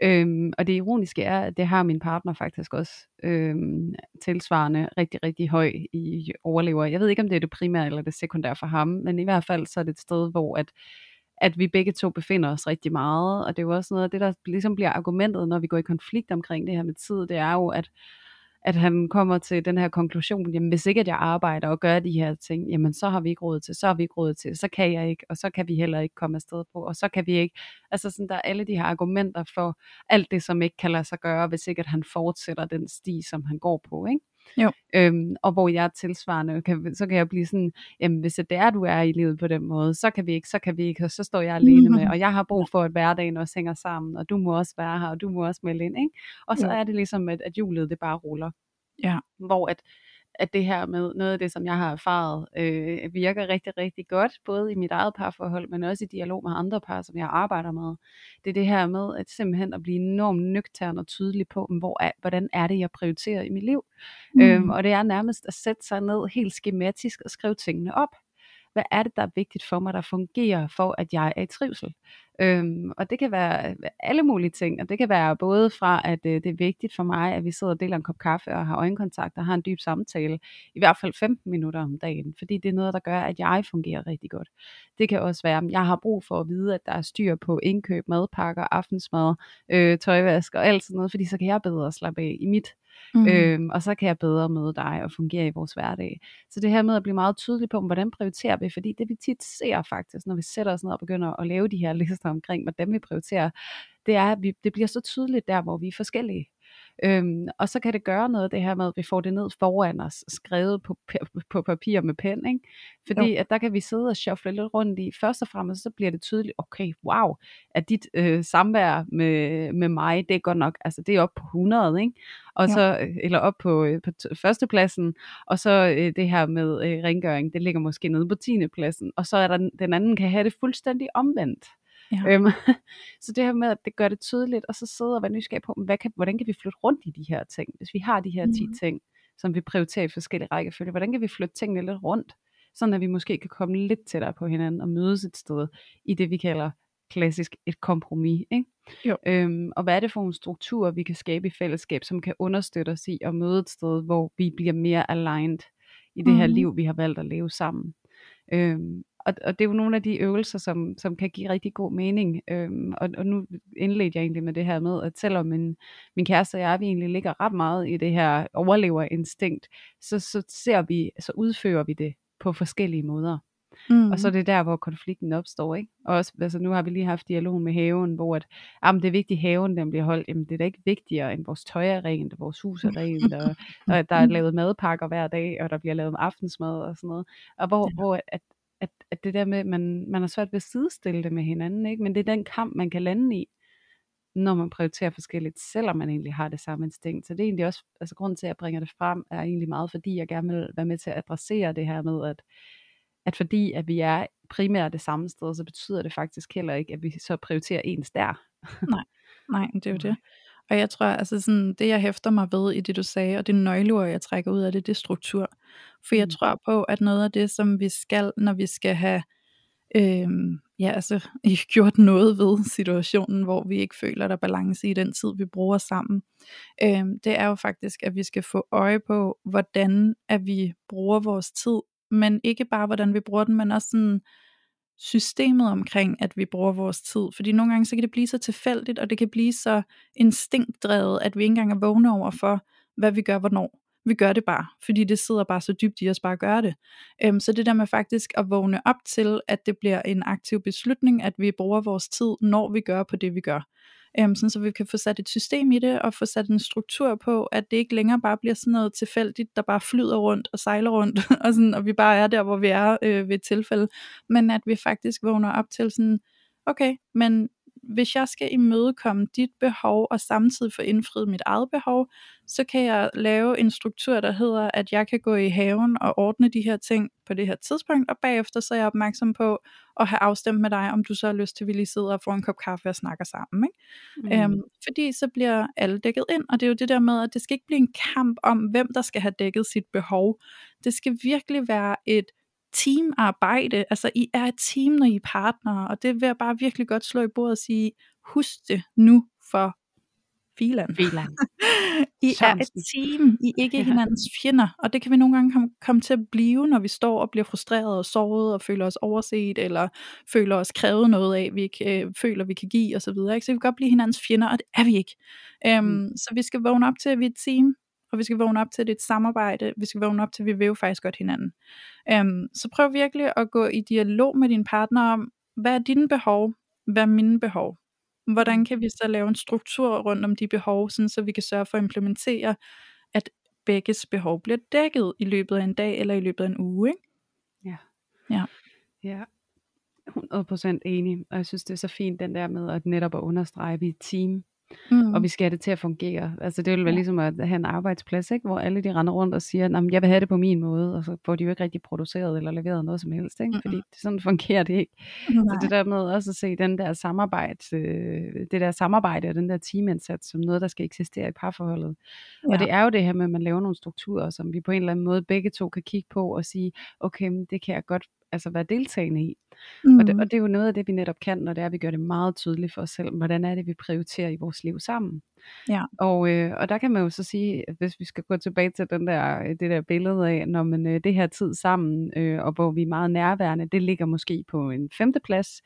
Øhm, og det ironiske er, at det har min partner faktisk også øhm, tilsvarende rigtig, rigtig høj i overlever. Jeg ved ikke, om det er det primære eller det sekundære for ham, men i hvert fald så er det et sted, hvor at at vi begge to befinder os rigtig meget, og det er jo også noget af det, der ligesom bliver argumentet, når vi går i konflikt omkring det her med tid, det er jo, at, at han kommer til den her konklusion, jamen hvis ikke at jeg arbejder og gør de her ting, jamen så har vi ikke råd til, så har vi ikke råd til, så kan jeg ikke, og så kan vi heller ikke komme afsted på, og så kan vi ikke, altså sådan, der er alle de her argumenter for alt det, som ikke kan lade sig gøre, hvis ikke at han fortsætter den sti, som han går på, ikke? Jo. Øhm, og hvor jeg tilsvarende, kan, så kan jeg blive sådan, jamen hvis det er, du er i livet på den måde, så kan vi ikke, så kan vi ikke, og så står jeg alene med, *laughs* og jeg har brug for, at hverdagen også hænger sammen, og du må også være her, og du må også melde ind, ikke? Og så Jo. er det ligesom, at, at hjulet det bare ruller. Ja. Hvor at, at det her med noget af det, som jeg har erfaret, øh, virker rigtig, rigtig godt, både i mit eget parforhold, men også i dialog med andre par, som jeg arbejder med. Det er det her med at simpelthen at blive enormt nøgtern og tydelig på, hvor er, hvordan er det, jeg prioriterer i mit liv. Mm. Øhm, og det er nærmest at sætte sig ned helt skematisk og skrive tingene op. Hvad er det, der er vigtigt for mig, der fungerer for, at jeg er i trivsel? Øhm, og det kan være øh, alle mulige ting, og det kan være både fra, at øh, det er vigtigt for mig, at vi sidder og deler en kop kaffe og har øjenkontakt og har en dyb samtale, i hvert fald 15 minutter om dagen, fordi det er noget, der gør, at jeg fungerer rigtig godt. Det kan også være, at jeg har brug for at vide, at der er styr på indkøb, madpakker, aftensmad, øh, tøjvask og alt sådan noget, fordi så kan jeg bedre slappe af i mit Mm. Øhm, og så kan jeg bedre møde dig og fungere i vores hverdag. Så det her med at blive meget tydelig på, hvordan prioriterer vi, fordi det vi tit ser faktisk, når vi sætter os ned og begynder at lave de her *laughs* lister omkring, hvordan vi prioriterer, det er, at vi, det bliver så tydeligt der, hvor vi er forskellige. Øhm, og så kan det gøre noget det her med, at vi får det ned foran os, skrevet på, *laughs* på papir med pen, ikke? Fordi at der kan vi sidde og shuffle lidt rundt i. Først og fremmest så bliver det tydeligt, okay, wow, at dit øh, samvær med, med mig, det er godt nok, altså det er op på 100, ikke? Og Ja. så, øh, eller op på, øh, på førstepladsen, og så øh, det her med øh, rengøring, det ligger måske nede på 10. pladsen, og så er der den anden kan have det fuldstændig omvendt. Ja. Øhm, *laughs* så det her med, at det gør det tydeligt, og så sidde og være nysgerrig på, hvad kan, hvordan kan vi flytte rundt i de her ting? Hvis vi har de her 10 Mhm. ting, som vi prioriterer i forskellige rækkefølge, hvordan kan vi flytte tingene lidt rundt? Sådan at vi måske kan komme lidt tættere på hinanden og mødes et sted i det, vi kalder klassisk et kompromis. Ikke? Jo. Øhm, og hvad er det for nogle strukturer, vi kan skabe i fællesskab, som kan understøtte os i at møde et sted, hvor vi bliver mere aligned i det her Mhm. liv, vi har valgt at leve sammen. Øhm, og, og det er jo nogle af de øvelser, som, som kan give rigtig god mening. Øhm, og, og nu indledte jeg egentlig med det her med, at selvom min, min kæreste og jeg, vi egentlig ligger ret meget i det her overleverinstinkt, så, så ser vi, så udfører vi det på forskellige måder. Mm. Og så er det der, hvor konflikten opstår, ikke? Og også, altså nu har vi lige haft dialog med haven, hvor at, jamen, det er vigtigt, at haven den bliver holdt. Jamen, det er da ikke vigtigere, end vores tøj er rent, og vores hus er rent, og, og at der er *laughs* lavet madpakker hver dag, og der bliver lavet aftensmad og sådan noget. Og hvor, Ja. hvor at, at, at det der med, man, man har svært ved at sidestille det med hinanden, ikke? Men det er den kamp, man kan lande i, når man prioriterer forskelligt, selvom man egentlig har det samme instinkt. Så det er egentlig også, altså grunden til, at jeg bringer det frem, er egentlig meget, fordi jeg gerne vil være med til at adressere det her med, at at fordi at vi er primært det samme sted, så betyder det faktisk heller ikke, at vi så prioriterer ens der. Nej, det er jo *laughs* det. Og jeg tror, altså sådan, det jeg hæfter mig ved i det du sagde, og det nøgleord jeg trækker ud af det, det er struktur. For jeg Mm. tror på, at noget af det, som vi skal, når vi skal have øhm, ja, altså, *laughs* I gjort noget ved situationen, hvor vi ikke føler, der er balance i den tid, vi bruger sammen. Øhm, det er jo faktisk, at vi skal få øje på, hvordan at vi bruger vores tid, men ikke bare, hvordan vi bruger den, men også sådan systemet omkring, at vi bruger vores tid. Fordi nogle gange, så kan det blive så tilfældigt, og det kan blive så instinktdrevet, at vi ikke engang er vågne over for, hvad vi gør, hvornår. Vi gør det bare, fordi det sidder bare så dybt i os bare at gøre det. Øhm, så det der med faktisk at vågne op til, at det bliver en aktiv beslutning, at vi bruger vores tid, når vi gør på det, vi gør. Øhm, sådan så vi kan få sat et system i det, og få sat en struktur på, at det ikke længere bare bliver sådan noget tilfældigt, der bare flyder rundt og sejler rundt, *laughs* og, sådan, og vi bare er der, hvor vi er øh, ved et tilfælde, men at vi faktisk vågner op til sådan, okay, men hvis jeg skal imødekomme dit behov, og samtidig få indfriet mit eget behov, så kan jeg lave en struktur, der hedder, at jeg kan gå i haven og ordne de her ting på det her tidspunkt, og bagefter så er jeg opmærksom på at have afstemt med dig, om du så har lyst til, at vi lige sidder og får en kop kaffe og snakker sammen. Ikke? Mm. Øhm, fordi så bliver alle dækket ind, og det er jo det der med, at det skal ikke blive en kamp om, hvem der skal have dækket sit behov. Det skal virkelig være et teamarbejde, altså I er et team, når I er partnere, og det vil jeg bare virkelig godt slå i bordet og sige, husk det nu for filan. Filan. *laughs* I er Sørensen. et team, I er ikke Ja. hinandens fjender, og det kan vi nogle gange komme, komme til at blive, når vi står og bliver frustreret og såret, og føler os overset, eller føler os krævet noget af, vi ikke øh, føler, vi kan give, osv. Ikke? Så vi kan godt blive hinandens fjender, og det er vi ikke. Øhm, Mm. Så vi skal vågne op til, at vi er et team, og vi skal vågne op til, at det er et samarbejde, vi skal vågne op til, at vi vil jo faktisk godt hinanden. Øhm, så prøv virkelig at gå i dialog med din partner om, hvad er dine behov, hvad er mine behov? Hvordan kan vi så lave en struktur rundt om de behov, sådan så vi kan sørge for at implementere, at begges behov bliver dækket i løbet af en dag eller i løbet af en uge, ikke? Ja, 100% enig. Og jeg synes, det er så fint, den der med at netop at understrege, at vi er team, Mm. og vi skal have det til at fungere. Altså det vil være Ja. ligesom at have en arbejdsplads, ikke? hvor alle de render rundt og siger, at jeg vil have det på min måde, og så får de jo ikke rigtig produceret eller leveret noget som helst, ikke? fordi Mm-mm. det, sådan fungerer det ikke. Så Nej. det der med også at se den der samarbejde, øh, det der samarbejde og den der teamindsats som noget, der skal eksistere i parforholdet. Ja. Og det er jo det her med, at man laver nogle strukturer, som vi på en eller anden måde begge to kan kigge på og sige, okay, det kan jeg godt altså være deltagende i. Mm. Og, det, og det er jo noget af det, vi netop kan, når det er, at vi gør det meget tydeligt for os selv, hvordan er det, vi prioriterer i vores liv sammen. Ja. Og, øh, og der kan man jo så sige, hvis vi skal gå tilbage til den der, det der billede af, når man øh, det her tid sammen, øh, og hvor vi er meget nærværende, det ligger måske på en femte plads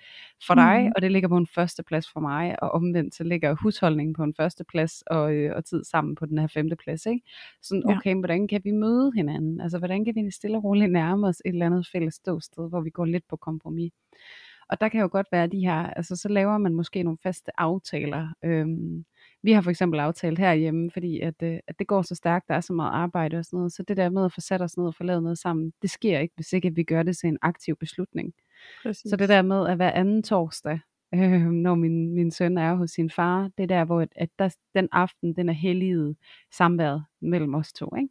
for dig, Mhm. og det ligger på en første plads for mig, og omvendt så ligger husholdningen på en første plads, og, øh, og tid sammen på den her femte plads. Ikke? Sådan, Ja. okay, hvordan kan vi møde hinanden? Altså, hvordan kan vi stille og roligt nærme os et eller andet fælles ståsted, hvor vi går lidt på kompromis? Og der kan jo godt være de her, altså så laver man måske nogle faste aftaler. Øhm, vi har for eksempel aftalt herhjemme, fordi at, øh, at det går så stærkt, der er så meget arbejde og sådan noget, så det der med at få sat os ned og få lavet noget sammen, det sker ikke, hvis ikke vi gør det til en aktiv beslutning. Præcis. Så det der med at hver anden torsdag, *laughs* øh, når min, min søn er hos sin far, det er der, hvor at, at der, den aften, den er helliget samværet mellem os to. Ikke?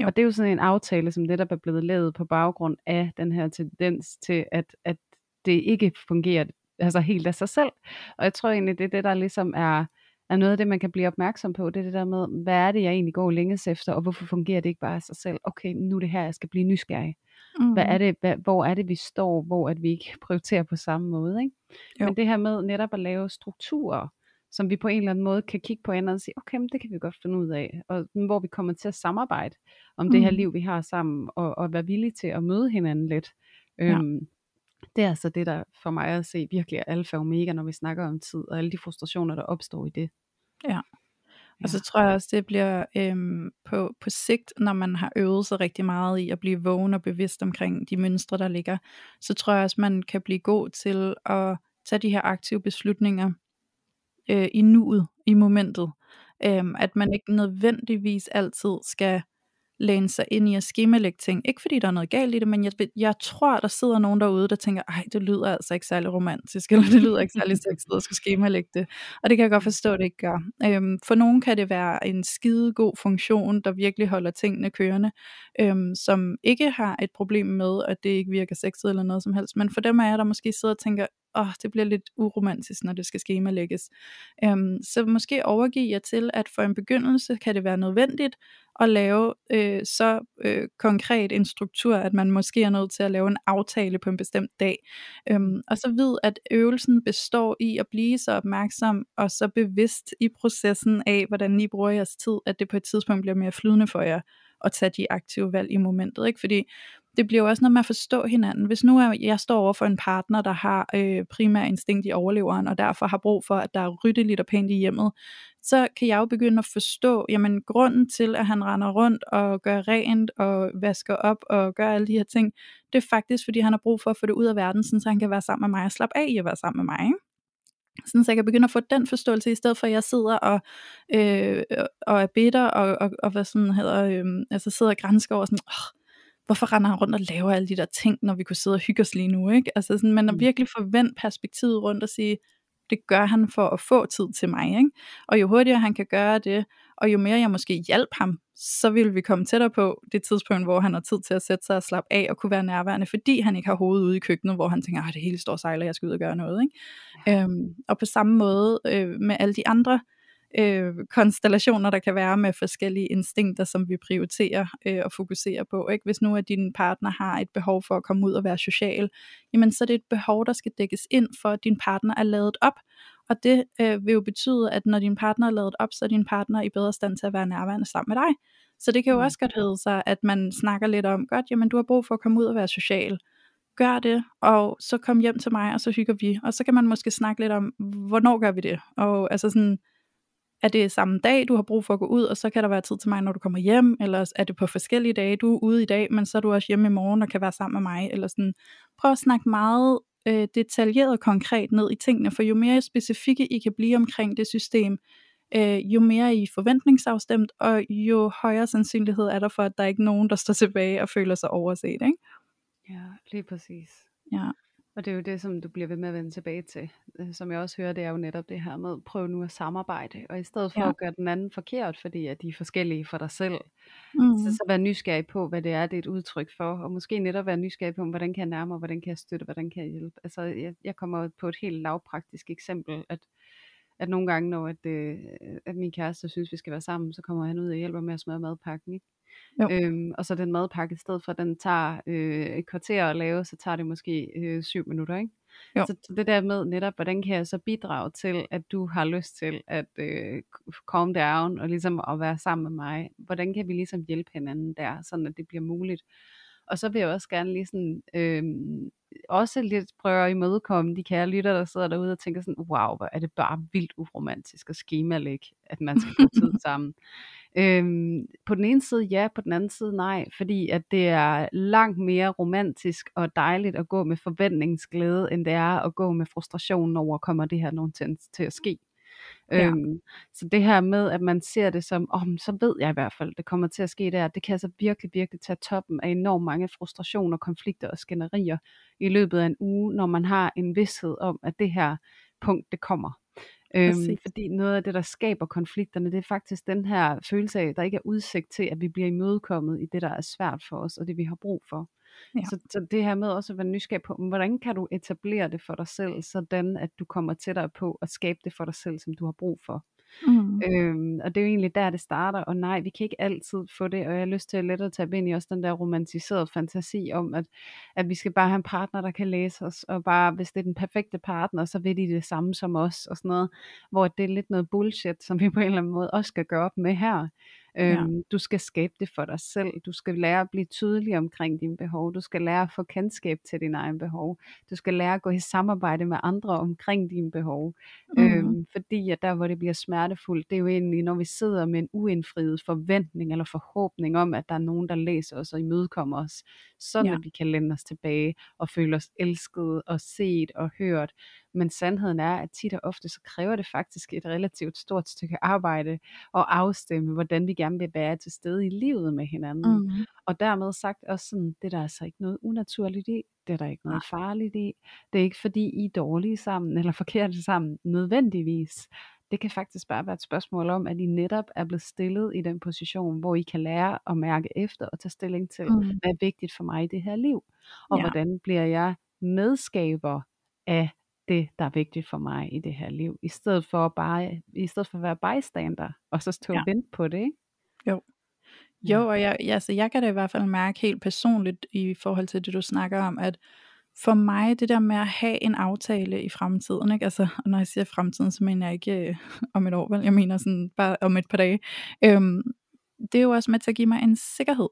Jo. Og det er jo sådan en aftale, som netop er blevet lavet på baggrund af den her tendens til, at, at det ikke fungerer altså helt af sig selv. Og jeg tror egentlig, det er det, der ligesom er, er noget af det, man kan blive opmærksom på, det er det der med, hvad er det, jeg egentlig går længes efter, og hvorfor fungerer det ikke bare af sig selv? Okay, nu er det her, jeg skal blive nysgerrig. Mm. Hvad er det, hvad, hvor er det, vi står, hvor at vi ikke *laughs* prioriterer på samme måde? Ikke? Men det her med netop at lave strukturer, som vi på en eller anden måde kan kigge på hinanden og sige, okay, men det kan vi godt finde ud af, og hvor vi kommer til at samarbejde om mm. det her mm. liv, vi har sammen, og, og være villige til at møde hinanden lidt. Ja. Øhm, det er altså det, der for mig at se virkelig er alfa og omega, når vi snakker om tid, og alle de frustrationer, der opstår i det. Ja. Og så tror jeg også, det bliver øhm, på, på sigt, når man har øvet sig rigtig meget i at blive vågen og bevidst omkring de mønstre, der ligger, så tror jeg også, man kan blive god til at tage de her aktive beslutninger øh, i nuet, i momentet. Øhm, at man ikke nødvendigvis altid skal læne sig ind i at skemalægge ting. Ikke fordi der er noget galt i det, men jeg, jeg tror, der sidder nogen derude, der tænker, ej, det lyder altså ikke særlig romantisk, eller det lyder ikke særlig sexet at skulle skemalægge det. Og det kan jeg godt forstå, at det ikke gør. Øhm, for nogen kan det være en skide god funktion, der virkelig holder tingene kørende, øhm, som ikke har et problem med, at det ikke virker sexet eller noget som helst. Men for dem er jer, der måske sidder og tænker, åh, det bliver lidt uromantisk, når det skal skemalægges. Øhm, så måske overgive jer til, at for en begyndelse kan det være nødvendigt at lave øh, så øh, konkret en struktur, at man måske er nødt til at lave en aftale på en bestemt dag. Øhm, og så ved, at øvelsen består i at blive så opmærksom og så bevidst i processen af, hvordan I bruger jeres tid, at det på et tidspunkt bliver mere flydende for jer at tage de aktive valg i momentet. Ikke? Fordi det bliver jo også noget med at forstå hinanden. Hvis nu jeg står over for en partner, der har øh, primær instinkt i overleveren, og derfor har brug for, at der er ryddeligt og pænt i hjemmet, så kan jeg jo begynde at forstå, jamen grunden til, at han render rundt og gør rent og vasker op og gør alle de her ting, det er faktisk, fordi han har brug for at få det ud af verden, så han kan være sammen med mig og slappe af i at være sammen med mig. Ikke? Sådan, så jeg kan begynde at få den forståelse, i stedet for at jeg sidder og, øh, og er bitter, og, og, og hvad sådan hedder, øh, altså sidder og grænsker over sådan, oh, hvorfor render han rundt og laver alle de der ting, når vi kunne sidde og hygge os lige nu, ikke? Altså sådan, man har mm. virkelig forvent perspektivet rundt og sige, det gør han for at få tid til mig, ikke? Og jo hurtigere han kan gøre det, og jo mere jeg måske hjælp ham, så vil vi komme tættere på det tidspunkt, hvor han har tid til at sætte sig og slappe af og kunne være nærværende, fordi han ikke har hovedet ude i køkkenet, hvor han tænker, at det hele står sejler, jeg skal ud og gøre noget. Ikke? Ja. Øhm, og på samme måde øh, med alle de andre øh, konstellationer, der kan være med forskellige instinkter, som vi prioriterer øh, og fokuserer på. Ikke? Hvis nu at din partner har et behov for at komme ud og være social, jamen så er det et behov, der skal dækkes ind for, at din partner er lavet op. Og det øh, vil jo betyde, at når din partner er lavet op, så er din partner i bedre stand til at være nærværende sammen med dig. Så det kan jo mm. også godt hedde sig, at man snakker lidt om, godt, jamen du har brug for at komme ud og være social. Gør det, og så kom hjem til mig, og så hygger vi. Og så kan man måske snakke lidt om, hvornår gør vi det? Og altså sådan, er det samme dag, du har brug for at gå ud, og så kan der være tid til mig, når du kommer hjem, eller er det på forskellige dage, du er ude i dag, men så er du også hjemme i morgen og kan være sammen med mig, eller sådan. Prøv at snakke meget øh, detaljeret og konkret ned i tingene, for jo mere specifikke I kan blive omkring det system, øh, jo mere er I forventningsafstemt, og jo højere sandsynlighed er der for, at der er ikke nogen, der står tilbage og føler sig overset. Ikke? Ja, lige præcis. Ja. Og det er jo det, som du bliver ved med at vende tilbage til. Øh, som jeg også hører, det er jo netop det her med, prøv nu at samarbejde. Og i stedet for ja. at gøre den anden forkert, fordi at de er forskellige for dig selv, mm. så, så vær nysgerrig på, hvad det er, det er et udtryk for. Og måske netop være nysgerrig på, hvordan kan jeg nærme hvordan kan jeg støtte, hvordan kan jeg hjælpe. Altså, jeg, jeg kommer på et helt lavpraktisk eksempel, at at nogle gange, når at, øh, at min kæreste synes, vi skal være sammen, så kommer han ud og hjælper med at smøre madpakken. Ikke? Øhm, og så den madpakke, i stedet for at den tager øh, et kvarter at lave, så tager det måske øh, syv minutter, ikke? Jo. Så, så det der med netop, hvordan kan jeg så bidrage til, at du har lyst til at øh, calm down, og ligesom at være sammen med mig, hvordan kan vi ligesom hjælpe hinanden der, sådan at det bliver muligt. Og så vil jeg også gerne lige sådan, øh, også lidt prøve at imødekomme de kære lytter, der sidder derude og tænker sådan, wow, hvor er det bare vildt uromantisk og skemalægge, at man skal gå tid *laughs* sammen. Øhm, på den ene side ja, på den anden side nej, fordi at det er langt mere romantisk og dejligt at gå med forventningsglæde, end det er at gå med frustration over, kommer det her nogen til, til at ske. Ja. Øhm, så det her med, at man ser det som, oh, så ved jeg i hvert fald, det kommer til at ske der, det kan altså virkelig, virkelig tage toppen af enormt mange frustrationer, konflikter og skænderier i løbet af en uge, når man har en vidshed om, at det her punkt, det kommer. Øhm, fordi noget af det, der skaber konflikterne, det er faktisk den her følelse af, at der ikke er udsigt til, at vi bliver imødekommet i det, der er svært for os, og det vi har brug for. Ja. Så, så det her med også at være nysgerrig på, hvordan kan du etablere det for dig selv, sådan at du kommer tættere på at skabe det for dig selv, som du har brug for. Mm. Øhm, og det er jo egentlig der, det starter, og nej, vi kan ikke altid få det, og jeg har lyst til at let at tage ind i også den der romantiserede fantasi om, at, at vi skal bare have en partner, der kan læse os, og bare, hvis det er den perfekte partner, så vil de det samme som os, og sådan noget, hvor det er lidt noget bullshit, som vi på en eller anden måde også skal gøre op med her. Øhm, ja. Du skal skabe det for dig selv. Du skal lære at blive tydelig omkring dine behov. Du skal lære at få kendskab til dine egne behov. Du skal lære at gå i samarbejde med andre omkring dine behov. Mm. Øhm, fordi at der hvor det bliver smertefuldt, det er jo egentlig når vi sidder med en uindfriet forventning eller forhåbning om, at der er nogen, der læser os og imødekommer os. Sådan ja. at vi kan lænde os tilbage og føle os elsket og set og hørt. Men sandheden er, at tit og ofte så kræver det faktisk et relativt stort stykke arbejde at afstemme, hvordan vi gerne vil være til stede i livet med hinanden. Mm. Og dermed sagt også sådan, det er der altså ikke noget unaturligt i, det er der ikke noget farligt i. Det er ikke fordi I er dårlige sammen eller forkerte sammen nødvendigvis. Det kan faktisk bare være et spørgsmål om, at I netop er blevet stillet i den position, hvor I kan lære at mærke efter og tage stilling til, mm. hvad er vigtigt for mig i det her liv, og ja. hvordan bliver jeg medskaber af det, der er vigtigt for mig i det her liv, i stedet for bare, i stedet for at være bystander, og så stå ja. og vente på det, ikke? Jo. Jo, og jeg, ja, så jeg kan da i hvert fald mærke helt personligt i forhold til det, du snakker om, at for mig, det der med at have en aftale i fremtiden, ikke? Altså, når jeg siger fremtiden, så mener jeg ikke øh, om et år, vel? Jeg mener sådan bare om et par dage. Øhm, det er jo også med til at give mig en sikkerhed.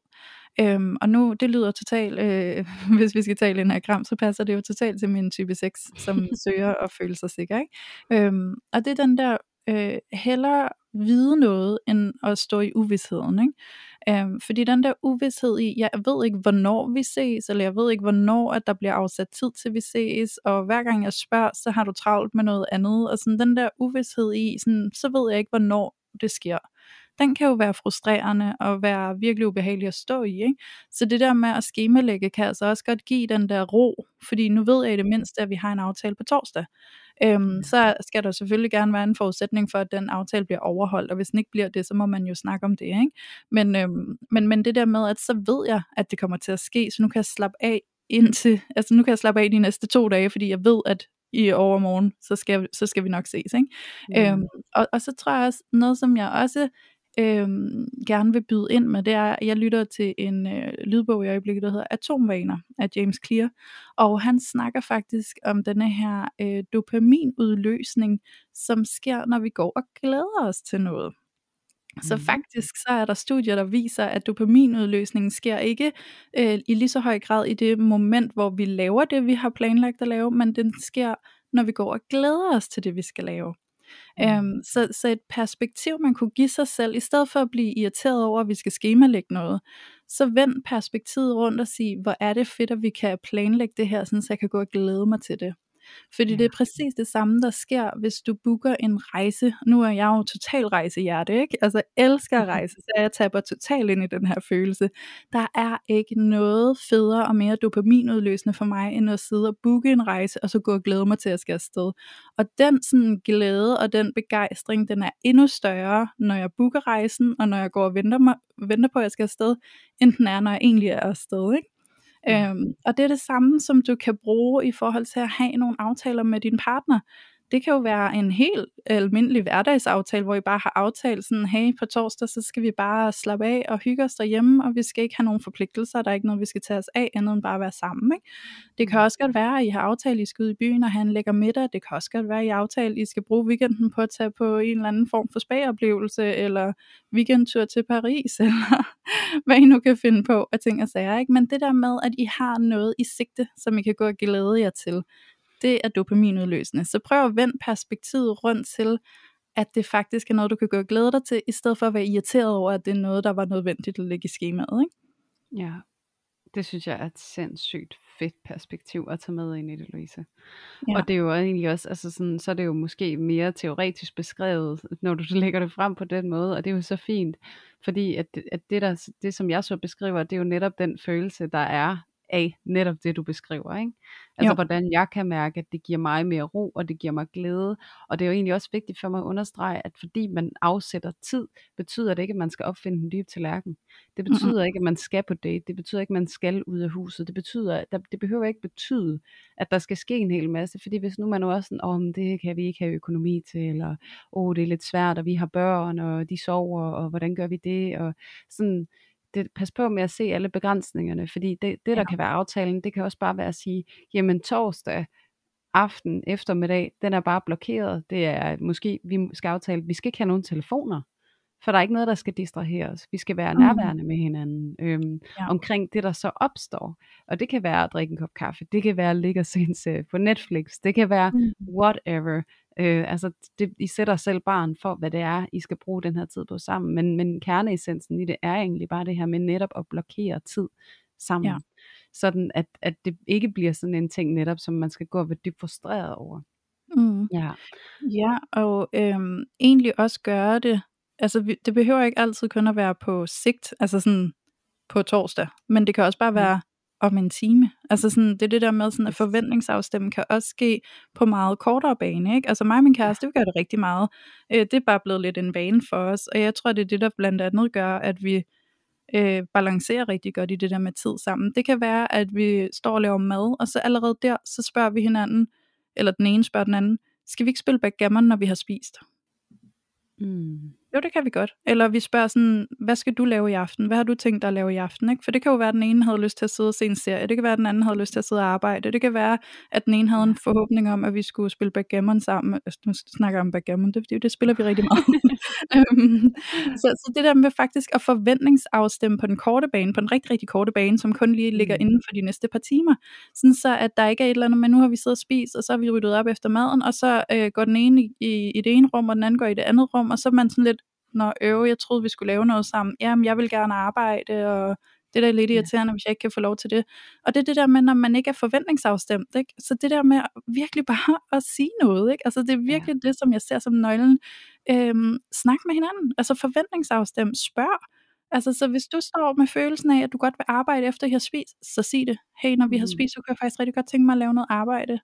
Øhm, og nu, det lyder totalt, øh, *laughs* hvis vi skal tale en gram, så passer det jo totalt til min type 6, som *laughs* søger at føle sig sikker. Ikke? Øhm, og det er den der øh, hellere vide noget, end at stå i uvidsheden. Ikke? Øhm, fordi den der uvidshed i, jeg ved ikke, hvornår vi ses, eller jeg ved ikke, hvornår at der bliver afsat tid til, vi ses, og hver gang jeg spørger, så har du travlt med noget andet, og sådan den der uvidshed i, sådan, så ved jeg ikke, hvornår det sker den kan jo være frustrerende og være virkelig ubehagelig at stå i. Ikke? Så det der med at skemalægge kan altså også godt give den der ro, fordi nu ved jeg i det mindste, at vi har en aftale på torsdag. Øhm, så skal der selvfølgelig gerne være en forudsætning for, at den aftale bliver overholdt, og hvis den ikke bliver det, så må man jo snakke om det. Ikke? Men, øhm, men, men det der med, at så ved jeg, at det kommer til at ske, så nu kan jeg slappe af indtil, altså nu kan jeg slappe af de næste to dage, fordi jeg ved, at i overmorgen, så skal, så skal vi nok ses. Ikke? Mm. Øhm, og, og så tror jeg også, noget som jeg også øhm, gerne vil byde ind med, det er, at jeg lytter til en øh, lydbog i øjeblikket, der hedder Atomvaner af James Clear, og han snakker faktisk om denne her øh, dopaminudløsning, som sker, når vi går og glæder os til noget. Så mm. faktisk så er der studier, der viser, at dopaminudløsningen sker ikke øh, i lige så høj grad i det moment, hvor vi laver det, vi har planlagt at lave, men den sker, når vi går og glæder os til det, vi skal lave. Mm. Øhm, så, så et perspektiv, man kunne give sig selv, i stedet for at blive irriteret over, at vi skal skemalægge noget, så vend perspektivet rundt og sig, hvor er det fedt, at vi kan planlægge det her, sådan, så jeg kan gå og glæde mig til det. Fordi det er præcis det samme, der sker, hvis du booker en rejse. Nu er jeg jo total rejsehjerte, ikke? Altså elsker at *laughs* rejse, så jeg taber totalt ind i den her følelse. Der er ikke noget federe og mere dopaminudløsende for mig, end at sidde og booke en rejse, og så gå og glæde mig til, at jeg skal afsted. Og den sådan glæde og den begejstring, den er endnu større, når jeg booker rejsen, og når jeg går og venter, mig, venter på, at jeg skal afsted, end den er, når jeg egentlig er afsted, ikke? Mm. Øhm, og det er det samme, som du kan bruge i forhold til at have nogle aftaler med din partner. Det kan jo være en helt almindelig hverdagsaftale, hvor I bare har aftalt sådan, hey, på torsdag, så skal vi bare slappe af og hygge os derhjemme, og vi skal ikke have nogen forpligtelser, der er ikke noget, vi skal tage os af, andet end bare at være sammen. Ikke? Det kan også godt være, at I har aftalt, at I skal ud i byen og have en lækker middag. Det kan også godt være, at I har aftalt, at I skal bruge weekenden på at tage på en eller anden form for spa-oplevelse, eller weekendtur til Paris, *laughs* eller hvad I nu kan finde på af ting og sager. Ikke? Men det der med, at I har noget i sigte, som I kan gå og glæde jer til, det er dopaminudløsende. Så prøv at vende perspektivet rundt til, at det faktisk er noget, du kan gå og glæde dig til, i stedet for at være irriteret over, at det er noget, der var nødvendigt at lægge i skemaet. Ikke? Ja, det synes jeg er et sindssygt fedt perspektiv at tage med ind i det, Louise. Ja. Og det er jo egentlig også, altså sådan, så er det jo måske mere teoretisk beskrevet, når du lægger det frem på den måde, og det er jo så fint, fordi at, at det, der, det, som jeg så beskriver, det er jo netop den følelse, der er af netop det, du beskriver. Ikke? Altså Jo. hvordan jeg kan mærke, at det giver mig mere ro, og det giver mig glæde. Og det er jo egentlig også vigtigt for mig at understrege, at fordi man afsætter tid, betyder det ikke, at man skal opfinde den dybe tallerken. Det betyder ikke, at man skal på date. Det betyder ikke, at man skal ud af huset. Det betyder, der, det behøver ikke betyde, at der skal ske en hel masse. Fordi hvis nu man er også sådan, om oh, det kan vi ikke have økonomi til, eller åh, oh, det er lidt svært, og vi har børn, og de sover, og hvordan gør vi det? Og sådan, det, pas på med at se alle begrænsningerne, fordi det, det der Ja. kan være aftalen, det kan også bare være at sige, jamen torsdag aften, eftermiddag, den er bare blokeret. Det er måske, vi skal aftale, vi skal ikke have nogen telefoner, for der er ikke noget, der skal distrahere os. Vi skal være Mm. nærværende med hinanden øhm, Ja. omkring det, der så opstår. Og det kan være at drikke en kop kaffe, det kan være at ligge og se en serie på Netflix, det kan være Mm. whatever. Øh, altså, det, I sætter selv barn for, hvad det er, I skal bruge den her tid på sammen. Men, men kerneessensen i det er egentlig bare det her med netop at blokere tid sammen. Ja. Sådan at, at det ikke bliver sådan en ting netop, som man skal gå og være dybt frustreret over. Mm. Ja. Ja, og øhm, egentlig også gøre det, altså vi- det behøver ikke altid kun at være på sigt, altså sådan på torsdag, men det kan også bare Mm. være om en time. Altså sådan, det er det der med, sådan, at Yes. forventningsafstemme kan også ske på meget kortere bane. Ikke? Altså mig og min kæreste, vi gør det rigtig meget. Øh, det er bare blevet lidt en vane for os, og jeg tror, det er det, der blandt andet gør, at vi øh, balancerer rigtig godt i det der med tid sammen. Det kan være, at vi står og laver mad, og så allerede der, så spørger vi hinanden, eller den ene spørger den anden, skal vi ikke spille backgammon, når vi har spist? Mm. Jo, det kan vi godt. Eller vi spørger sådan, hvad skal du lave i aften? Hvad har du tænkt dig at lave i aften? Ikke? For det kan jo være, at den ene havde lyst til at sidde og se en serie. Det kan være, at den anden havde lyst til at sidde og arbejde. Det kan være, at den ene havde en forhåbning om, at vi skulle spille backgammon sammen. Altså, nu snakker jeg om backgammon, det, er det spiller vi rigtig meget. *laughs* Øhm, så, så det der med faktisk at forventningsafstemme på den korte bane, på den rigtig, rigtig korte bane, som kun lige ligger Mm. inden for de næste par timer. Sådan så, at der ikke er et eller andet, men nu har vi siddet og spist, og så har vi ryddet op efter maden, og så øh, går den ene i, i, i det ene rum, og den anden går i det andet rum, og så er man sådan lidt, Nå, øve, jeg troede, vi skulle lave noget sammen. Jamen, jeg vil gerne arbejde, og det er da lidt Ja. irriterende, hvis jeg ikke kan få lov til det. Og det er det der med, når man ikke er forventningsafstemt, ikke? Så det der med virkelig bare *laughs* at sige noget, ikke? Altså, det er virkelig ja. det, som jeg ser som nøglen. Øhm, snak med hinanden. Altså, forventningsafstemt. Spørg. Altså, så hvis du står med følelsen af, at du godt vil arbejde efter, I har spist, så sig det. Hey, når vi har Mhm. spist, så kan jeg faktisk rigtig godt tænke mig at lave noget arbejde.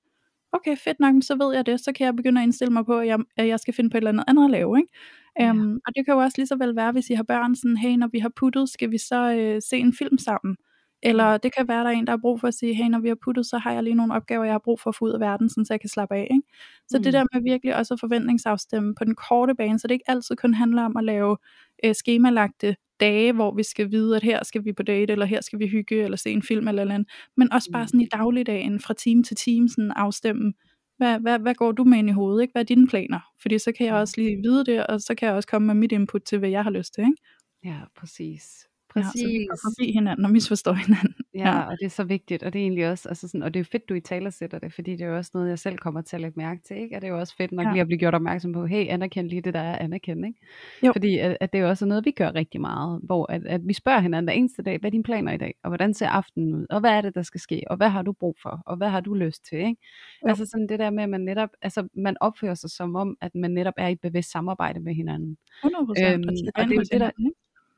Okay, fedt nok, men så ved jeg det. Så kan jeg begynde at indstille mig på, at jeg, at jeg skal finde på et eller andet andet at lave, ikke? Ja. Um, og det kan jo også lige så vel være, hvis I har børn, sådan, hey, når vi har puttet, skal vi så øh, se en film sammen? Eller det kan være, der er en, der har brug for at sige, hey, når vi har puttet, så har jeg lige nogle opgaver, jeg har brug for at få ud af verden, sådan, så jeg kan slappe af. Ikke? Så mm. det Mm. der med virkelig også at forventningsafstemme på den korte bane, så det ikke altid kun handler om at lave øh, skemalagte dage, hvor vi skal vide, at her skal vi på date, eller her skal vi hygge, eller se en film, eller eller andet. Men også bare Mm. sådan i dagligdagen, fra time til time, sådan afstemme, hvad, hvad, hvad går du med ind i hovedet? Ikke? Hvad er dine planer? Fordi så kan jeg også lige vide det, og så kan jeg også komme med mit input til, hvad jeg har lyst til. Ikke? Ja, præcis. Ja, Præcis. så vi går forbi hinanden og misforstår *laughs* hinanden. Ja, og det er så vigtigt, og det er egentlig også, altså sådan, og det er fedt, du i taler sætter det, fordi det er jo også noget, jeg selv kommer til at lægge mærke til, ikke? Og det er jo også fedt nok Ja. lige at blive gjort opmærksom på, hey, anerkend lige det, der er anerkendt, ikke? Jo. Fordi at, at det er jo også noget, vi gør rigtig meget, hvor at, at vi spørger hinanden hver eneste dag, hvad er dine planer i dag, og hvordan ser aftenen ud, og hvad er det, der skal ske, og hvad har du brug for, og hvad har du lyst til, ikke? Jo. Altså sådan det der med, at man netop, altså man opfører sig som om, at man netop er i et bevidst samarbejde med hinanden. 100 procent. Øhm, og det er jo det, der-?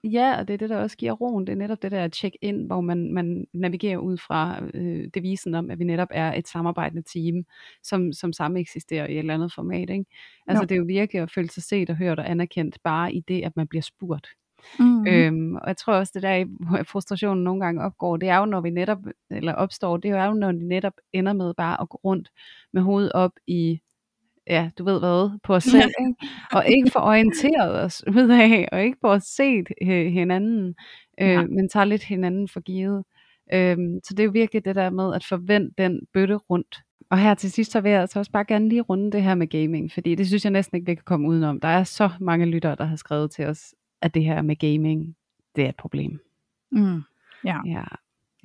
Ja, og det er det, der også giver roen. Det er netop det der at check ind, hvor man, man navigerer ud fra øh, devisen om, at vi netop er et samarbejdende team, som, som samme eksisterer i et eller andet format. Ikke? Altså Jo. det er jo virkelig at føle sig set og hørt og anerkendt, bare i det, at man bliver spurgt. Mm. Øhm, og jeg tror også, det der, hvor frustrationen nogle gange opgår, det er jo, når vi netop, eller opstår, det er jo, når vi netop ender med bare at gå rundt med hovedet op i ja, du ved hvad, på os selv, *laughs* ikke? og ikke få orienteret os ud af, og ikke få set øh, hinanden, øh, Ja. men tager lidt hinanden for givet. Øhm, så det er jo virkelig det der med at forvente den bøtte rundt. Og her til sidst, så vil jeg altså også bare gerne lige runde det her med gaming, fordi det synes jeg næsten ikke, vi kan komme udenom. Der er så mange lyttere, der har skrevet til os, at det her med gaming, det er et problem. Mm. Ja. Ja,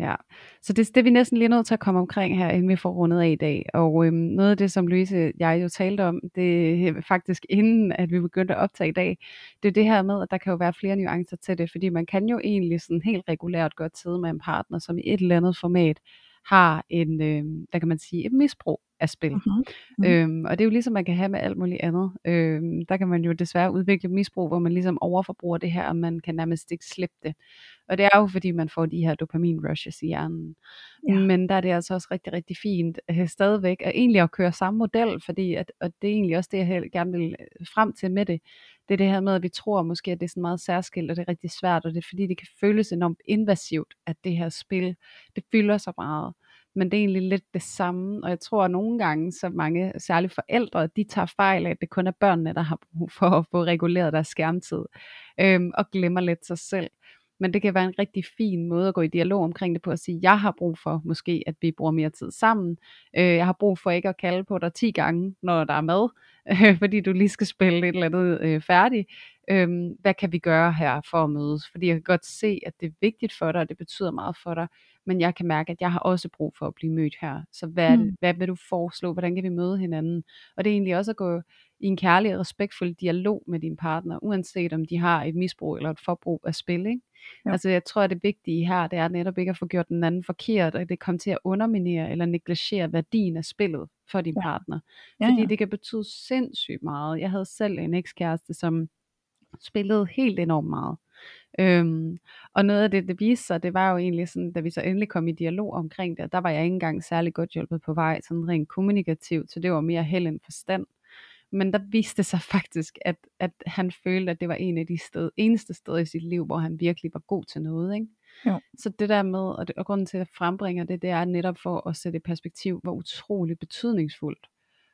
ja. Så det, det er vi næsten lige nødt til at komme omkring her, inden vi får rundet af i dag. Og øhm, noget af det, som Louise jeg jo talte om, det er faktisk inden, at vi begyndte at optage i dag, det er det her med, at der kan jo være flere nuancer til det, fordi man kan jo egentlig sådan helt regulært godt sidde med en partner, som i et eller andet format har en, øh, hvad kan man sige, et misbrug af spil. Mm-hmm. Mm. Øhm, og det er jo ligesom man kan have med alt muligt andet. Øhm, der kan man jo desværre udvikle misbrug, hvor man ligesom overforbruger det her, og man kan nærmest ikke slippe det. Og det er jo fordi, man får de her dopamin rushes i hjernen. Ja. Men der er det altså også rigtig, rigtig fint øh, stadigvæk, at egentlig at køre samme model, fordi at, og det er egentlig også det, jeg gerne vil øh, frem til med det. Det er det her med, at vi tror måske, at det er sådan meget særskilt, og det er rigtig svært, og det er fordi, det kan føles enormt invasivt, at det her spil, det fylder så meget men det er egentlig lidt det samme, og jeg tror at nogle gange, så mange, særligt forældre, de tager fejl af, at det kun er børnene, der har brug for at få reguleret deres skærmtid, øhm, og glemmer lidt sig selv. Men det kan være en rigtig fin måde at gå i dialog omkring det på, at sige, jeg har brug for måske, at vi bruger mere tid sammen. Øh, jeg har brug for ikke at kalde på dig 10 gange, når der er mad, øh, *laughs* fordi du lige skal spille et eller andet øh, færdigt. Øh, hvad kan vi gøre her for at mødes? Fordi jeg kan godt se, at det er vigtigt for dig, og det betyder meget for dig men jeg kan mærke, at jeg har også brug for at blive mødt her. Så hvad, Mm. hvad vil du foreslå? Hvordan kan vi møde hinanden? Og det er egentlig også at gå i en kærlig og respektfuld dialog med din partner, uanset om de har et misbrug eller et forbrug af spil. Ikke? Altså jeg tror, at det vigtige her, det er netop ikke at få gjort den anden forkert, og det kommer til at underminere eller negligere værdien af spillet for din Ja. partner. Ja, Fordi ja. det kan betyde sindssygt meget. Jeg havde selv en ekskæreste, som spillede helt enormt meget. Øhm, og noget af det, det viste sig, det var jo egentlig sådan, da vi så endelig kom i dialog omkring det, der var jeg ikke engang særlig godt hjulpet på vej, sådan rent kommunikativt, så det var mere held end forstand. Men der viste det sig *laughs* faktisk, at, at han følte, at det var en af de sted, eneste steder i sit liv, hvor han virkelig var god til noget. Ikke? Jo. Så det der med, og, det, og grunden til, at jeg frembringer det, det er netop for at sætte i perspektiv, hvor utroligt betydningsfuldt,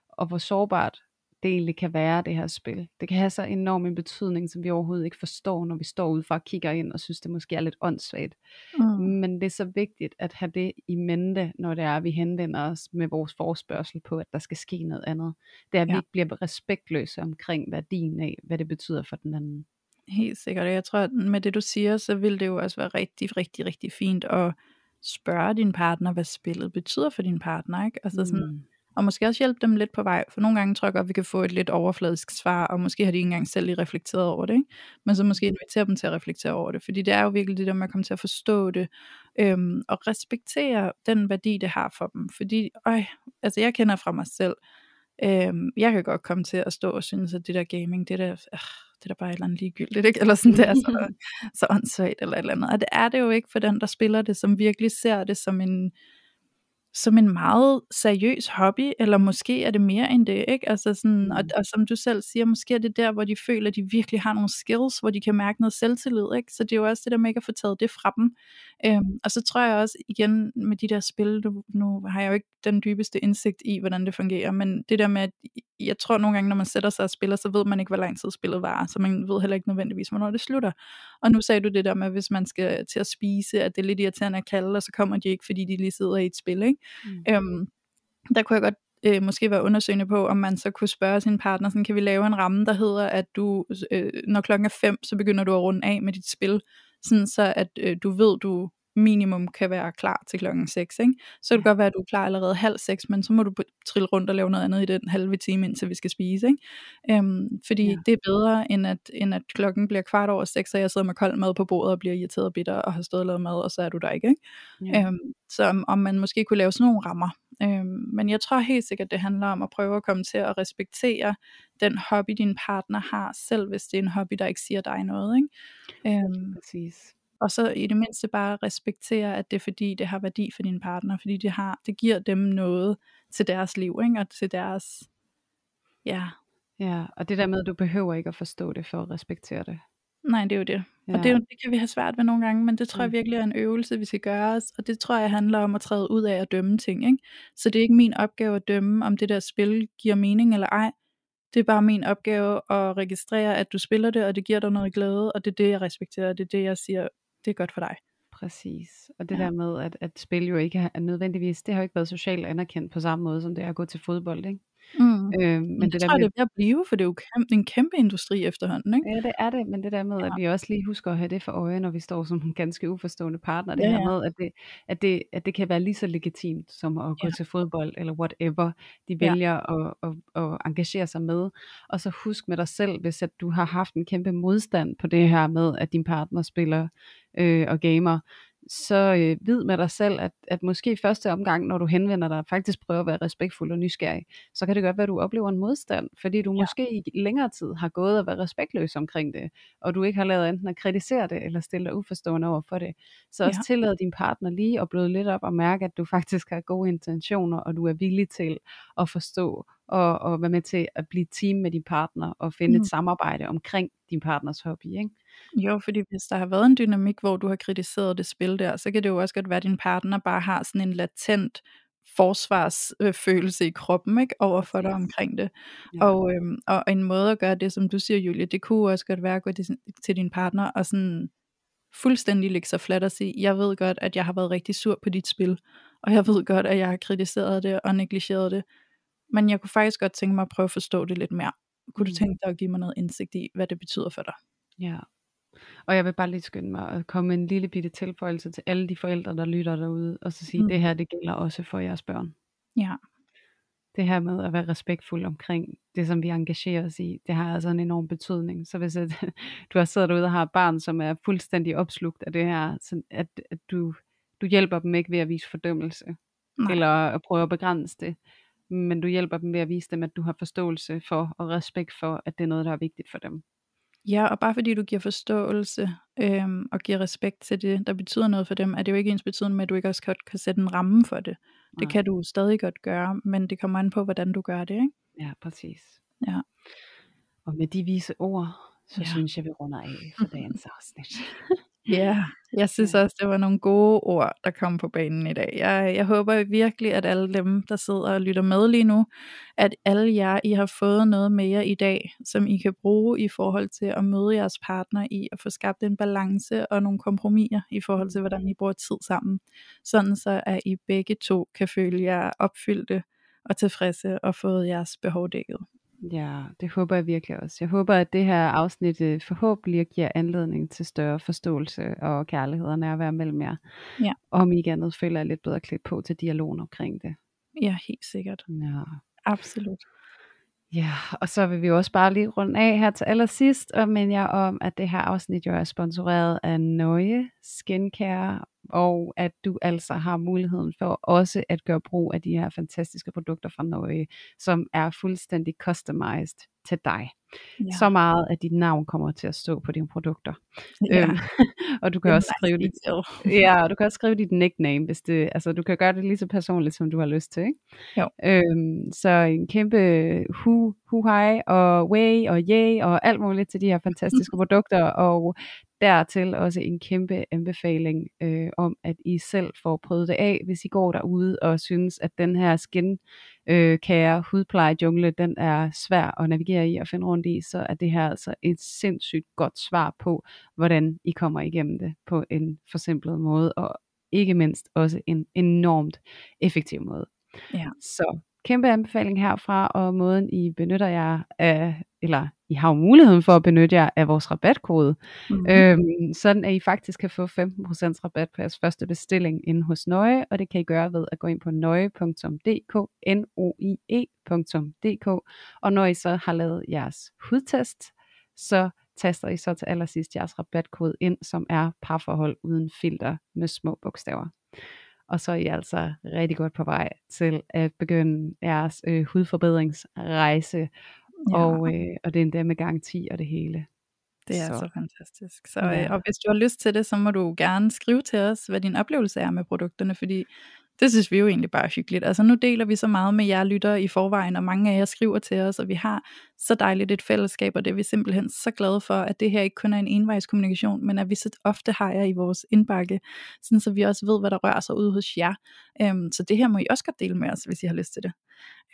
og hvor sårbart det egentlig kan være, det her spil. Det kan have så enorm en betydning, som vi overhovedet ikke forstår, når vi står udefra og kigger ind og synes, det måske er lidt åndssvagt. Mm. Men det er så vigtigt at have det i mente, når det er, at vi henvender os med vores forspørgsel på, at der skal ske noget andet. Det er, at vi Ja. ikke bliver respektløse omkring værdien af, hvad det betyder for den anden. Helt sikkert. Og jeg tror, at med det du siger, så vil det jo også være rigtig, rigtig, rigtig fint at spørge din partner, hvad spillet betyder for din partner. Ikke? Altså sådan, Mm. Og måske også hjælpe dem lidt på vej, for nogle gange tror jeg godt, vi kan få et lidt overfladisk svar, og måske har de ikke engang selv lige reflekteret over det, ikke? men så måske invitere dem til at reflektere over det, fordi det er jo virkelig det der med at komme til at forstå det, øhm, og respektere den værdi, det har for dem, fordi, øj, altså jeg kender fra mig selv, øhm, jeg kan godt komme til at stå og synes, at det der gaming, det der, øh, det er da bare et eller andet ligegyldigt, ikke? eller sådan, det er så, *laughs* så åndssvagt, eller et eller andet, og det er det jo ikke for den, der spiller det, som virkelig ser det som en, som en meget seriøs hobby, eller måske er det mere end det, ikke? Altså sådan, og, Mm. og som du selv siger, måske er det der, hvor de føler, at de virkelig har nogle skills, hvor de kan mærke noget selvtillid, ikke? Så det er jo også det der med ikke at få taget det fra dem. Øhm, og så tror jeg også, igen med de der spil, du, nu har jeg jo ikke den dybeste indsigt i, hvordan det fungerer, men det der med, at jeg tror nogle gange, når man sætter sig og spiller, så ved man ikke, hvor lang tid spillet varer, så man ved heller ikke nødvendigvis, hvornår det slutter. Og nu sagde du det der med, hvis man skal til at spise, at det er lidt irriterende at kalde, og så kommer de ikke, fordi de lige sidder i et spil, ikke? Mm. Øhm, der kunne jeg godt øh, måske være undersøgende på, om man så kunne spørge sin partner, sådan, kan vi lave en ramme, der hedder, at du, øh, når klokken er fem, så begynder du at runde af med dit spil, sådan så at øh, du ved, du minimum kan være klar til klokken 6, ikke? Så kan det godt være, at du er klar allerede halv 6, men så må du trille rundt og lave noget andet i den halve time, indtil vi skal spise, ikke? Øhm, fordi Ja. ja. det er bedre, end at, end at klokken bliver kvart over 6, og jeg sidder med kold mad på bordet og bliver irriteret og bitter, og har stået og lavet mad, og så er du der ikke, ikke? Ja. Øhm, så om, om man måske kunne lave sådan nogle rammer. Øhm, men jeg tror helt sikkert, det handler om at prøve at komme til at respektere den hobby, din partner har, selv hvis det er en hobby, der ikke siger dig noget. Ikke? Øhm, Præcis. Og så i det mindste bare respektere, at det er fordi, det har værdi for din partner, fordi det, har, det giver dem noget til deres liv, ikke? og til deres, ja, Ja, og det der med, at du behøver ikke at forstå det for at respektere det. nej, det er jo det. Ja. Og det, er jo, det kan vi have svært ved nogle gange, men det tror jeg virkelig er en øvelse, vi skal gøre os, og det tror jeg handler om at træde ud af at dømme ting. Ikke? Så det er ikke min opgave at dømme, om det der spil giver mening eller ej. Det er bare min opgave at registrere, at du spiller det, og det giver dig noget glæde, og det er det, jeg respekterer, og det er det, jeg siger, det er godt for dig. Præcis. Og det Ja. der med, at, at spil jo ikke er nødvendigvis, det har jo ikke været socialt anerkendt på samme måde, som det er at gå til fodbold, ikke? Mm. Øh, men Men det, der tror jeg, med, det er ved at blive, for det er jo kæm- en kæmpe industri efterhånden, ikke? Ja, det er det, men det der med, at Ja. vi også lige husker at have det for øje, når vi står som en ganske uforstående partner, det Ja, her ja. med, at det, at, det, at det kan være lige så legitimt som at gå Ja. til fodbold, eller whatever, de Ja. vælger at, at, at engagere sig med. Og så husk med dig selv, hvis at du har haft en kæmpe modstand på det her med, at din partner spiller øh, og gamer, så øh, vid med dig selv, at, at måske første omgang, når du henvender dig, faktisk prøver at være respektfuld og nysgerrig, så kan det godt være, at du oplever en modstand, fordi du ja. måske i længere tid har gået og været respektløs omkring det, og du ikke har lavet enten at kritisere det, eller stille dig uforstående over for det. Så også ja. tillade din partner lige at bløde lidt op og mærke, at du faktisk har gode intentioner, og du er villig til at forstå og, og være med til at blive team med din partner og finde mm. et samarbejde omkring din partners hobby. Ikke? Jo, fordi hvis der har været en dynamik, hvor du har kritiseret det spil der, så kan det jo også godt være, at din partner bare har sådan en latent forsvarsfølelse i kroppen ikke over for dig omkring det. Ja. Og, øhm, og en måde at gøre det, som du siger, Julie, det kunne også godt være at gå til, til din partner og sådan fuldstændig lægge sig fladt og sige, jeg ved godt, at jeg har været rigtig sur på dit spil, og jeg ved godt, at jeg har kritiseret det og negligeret det, men jeg kunne faktisk godt tænke mig at prøve at forstå det lidt mere. Kunne mm. du tænke dig at give mig noget indsigt i, hvad det betyder for dig? Ja, og jeg vil bare lige skynde mig at komme en lille bitte tilføjelse til alle de forældre, der lytter derude, og så sige, mm. det her, det gælder også for jeres børn. Ja. Det her med at være respektfuld omkring det, som vi engagerer os i, det har altså en enorm betydning. Så hvis at, *laughs* du har siddet derude og har et barn, som er fuldstændig opslugt af det her, så at, at du, du hjælper dem ikke ved at vise fordømmelse, Nej. eller at prøve at begrænse det, men du hjælper dem ved at vise dem, at du har forståelse for og respekt for, at det er noget, der er vigtigt for dem. Ja, og bare fordi du giver forståelse øhm, og giver respekt til det, der betyder noget for dem, er det jo ikke ens betydende med, at du ikke også godt kan sætte en ramme for det. Det Nej. kan du stadig godt gøre, men det kommer an på, hvordan du gør det, ikke? Ja, præcis. Ja. Og med de vise ord, så ja. synes jeg, vi runder af for dagens afsnit. *laughs* Ja, jeg synes også, det var nogle gode ord, der kom på banen i dag. Jeg, jeg håber virkelig, at alle dem, der sidder og lytter med lige nu, at alle jer, I har fået noget med jer i dag, som I kan bruge i forhold til at møde jeres partner i at få skabt en balance og nogle kompromiser i forhold til, hvordan I bruger tid sammen. Sådan så, at I begge to kan føle jer opfyldte og tilfredse og fået jeres behov dækket. Ja, det håber jeg virkelig også. Jeg håber, at det her afsnit øh, forhåbentlig giver anledning til større forståelse og kærlighed og nærvær mellem jer. Ja. Og om ikke andet føler jeg lidt bedre klædt på til dialogen omkring det. Ja, helt sikkert. Ja. Absolut. Ja, og så vil vi også bare lige runde af her til allersidst og minde jer om, at det her afsnit jo er sponsoreret af Nøje Skincare, og at du altså har muligheden for også at gøre brug af de her fantastiske produkter fra Nøje, som er fuldstændig customized til dig. Ja. Så meget, at dit navn kommer til at stå på dine produkter. Ja. Øhm, *laughs* og du kan også skrive dit, *laughs* ja, du kan også skrive dit nickname, hvis det, altså du kan gøre det lige så personligt, som du har lyst til. Ikke? Jo. Øhm, så en kæmpe hu, hu hej og way og yay og alt muligt til de her fantastiske *laughs* produkter, og dertil også en kæmpe anbefaling øh, om, at I selv får prøvet det af, hvis I går derude og synes, at den her skin øh, kære hudpleje jungle, den er svær at navigere i og finde rundt i, så er det her altså et sindssygt godt svar på, hvordan I kommer igennem det på en forsimplet måde, og ikke mindst også en enormt effektiv måde. Ja. Så kæmpe anbefaling herfra, og måden I benytter jer af, eller I har jo muligheden for at benytte jer af vores rabatkode, mm-hmm. øhm, sådan at I faktisk kan få 15% rabat på jeres første bestilling inde hos Nøje, og det kan I gøre ved at gå ind på nøje.dk, n o i e.dk, og når I så har lavet jeres hudtest, så taster I så til allersidst jeres rabatkode ind, som er parforhold uden filter med små bogstaver og så er I altså rigtig godt på vej til at begynde jeres øh, hudforbedringsrejse, ja. og, øh, og det er endda med garanti og det hele. Det er så, så fantastisk. Så, ja. øh, og hvis du har lyst til det, så må du gerne skrive til os, hvad din oplevelse er med produkterne, fordi det synes vi jo egentlig bare er hyggeligt. Altså nu deler vi så meget med jer lytter i forvejen, og mange af jer skriver til os, og vi har så dejligt et fællesskab, og det er vi simpelthen så glade for, at det her ikke kun er en envejskommunikation, men at vi så ofte har jer i vores indbakke, sådan så vi også ved, hvad der rører sig ude hos jer. Øhm, så det her må I også godt dele med os, hvis I har lyst til det.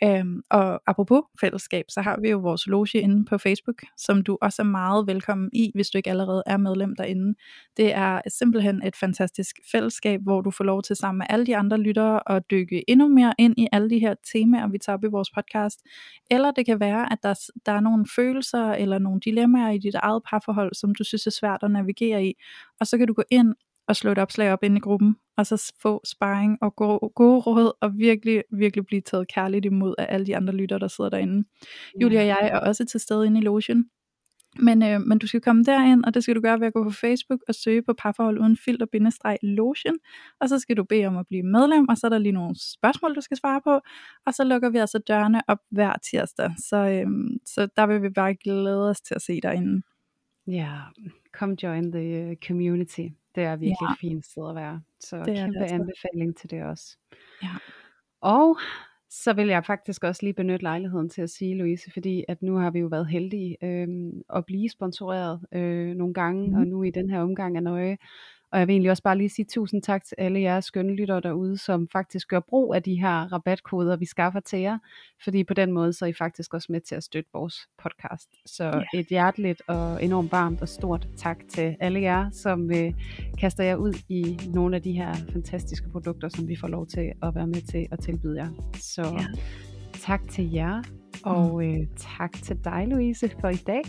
Øhm, og apropos fællesskab, så har vi jo vores loge inde på Facebook, som du også er meget velkommen i, hvis du ikke allerede er medlem derinde. Det er simpelthen et fantastisk fællesskab, hvor du får lov til sammen med alle de andre lyttere at dykke endnu mere ind i alle de her temaer, vi tager op i vores podcast. Eller det kan være, at der, der er nogle følelser eller nogle dilemmaer i dit eget parforhold, som du synes er svært at navigere i. Og så kan du gå ind og slå et opslag op inde i gruppen, og så få sparring og gode, gode råd, og virkelig, virkelig blive taget kærligt imod af alle de andre lytter, der sidder derinde. Ja. Julia og jeg er også til stede inde i logen, Men, øh, men du skal komme derind, og det skal du gøre ved at gå på Facebook og søge på parforhold uden filter lotion, og så skal du bede om at blive medlem, og så er der lige nogle spørgsmål, du skal svare på, og så lukker vi altså dørene op hver tirsdag. Så, øh, så der vil vi bare glæde os til at se dig inde. Ja, come join the uh, community. Det er virkelig ja. et fint sted at være. Så det kæmpe det altså. anbefaling til det også. Ja. Og så vil jeg faktisk også lige benytte lejligheden til at sige, Louise, fordi at nu har vi jo været heldige øh, at blive sponsoreret øh, nogle gange, mm. og nu i den her omgang er nøje. Og jeg vil egentlig også bare lige sige tusind tak til alle jeres skønne lyttere derude, som faktisk gør brug af de her rabatkoder, vi skaffer til jer. Fordi på den måde, så er I faktisk også med til at støtte vores podcast. Så ja. et hjerteligt og enormt varmt og stort tak til alle jer, som øh, kaster jer ud i nogle af de her fantastiske produkter, som vi får lov til at være med til at tilbyde jer. Så ja. tak til jer, og øh, tak til dig, Louise, for i dag.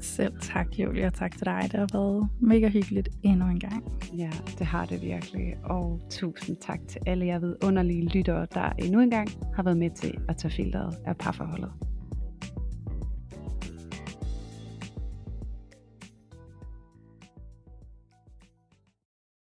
Selv tak, Julia, og tak til dig. Det har været mega hyggeligt endnu en gang. Ja, det har det virkelig. Og tusind tak til alle jer vidunderlige lyttere, der endnu en gang har været med til at tage filteret af parforholdet.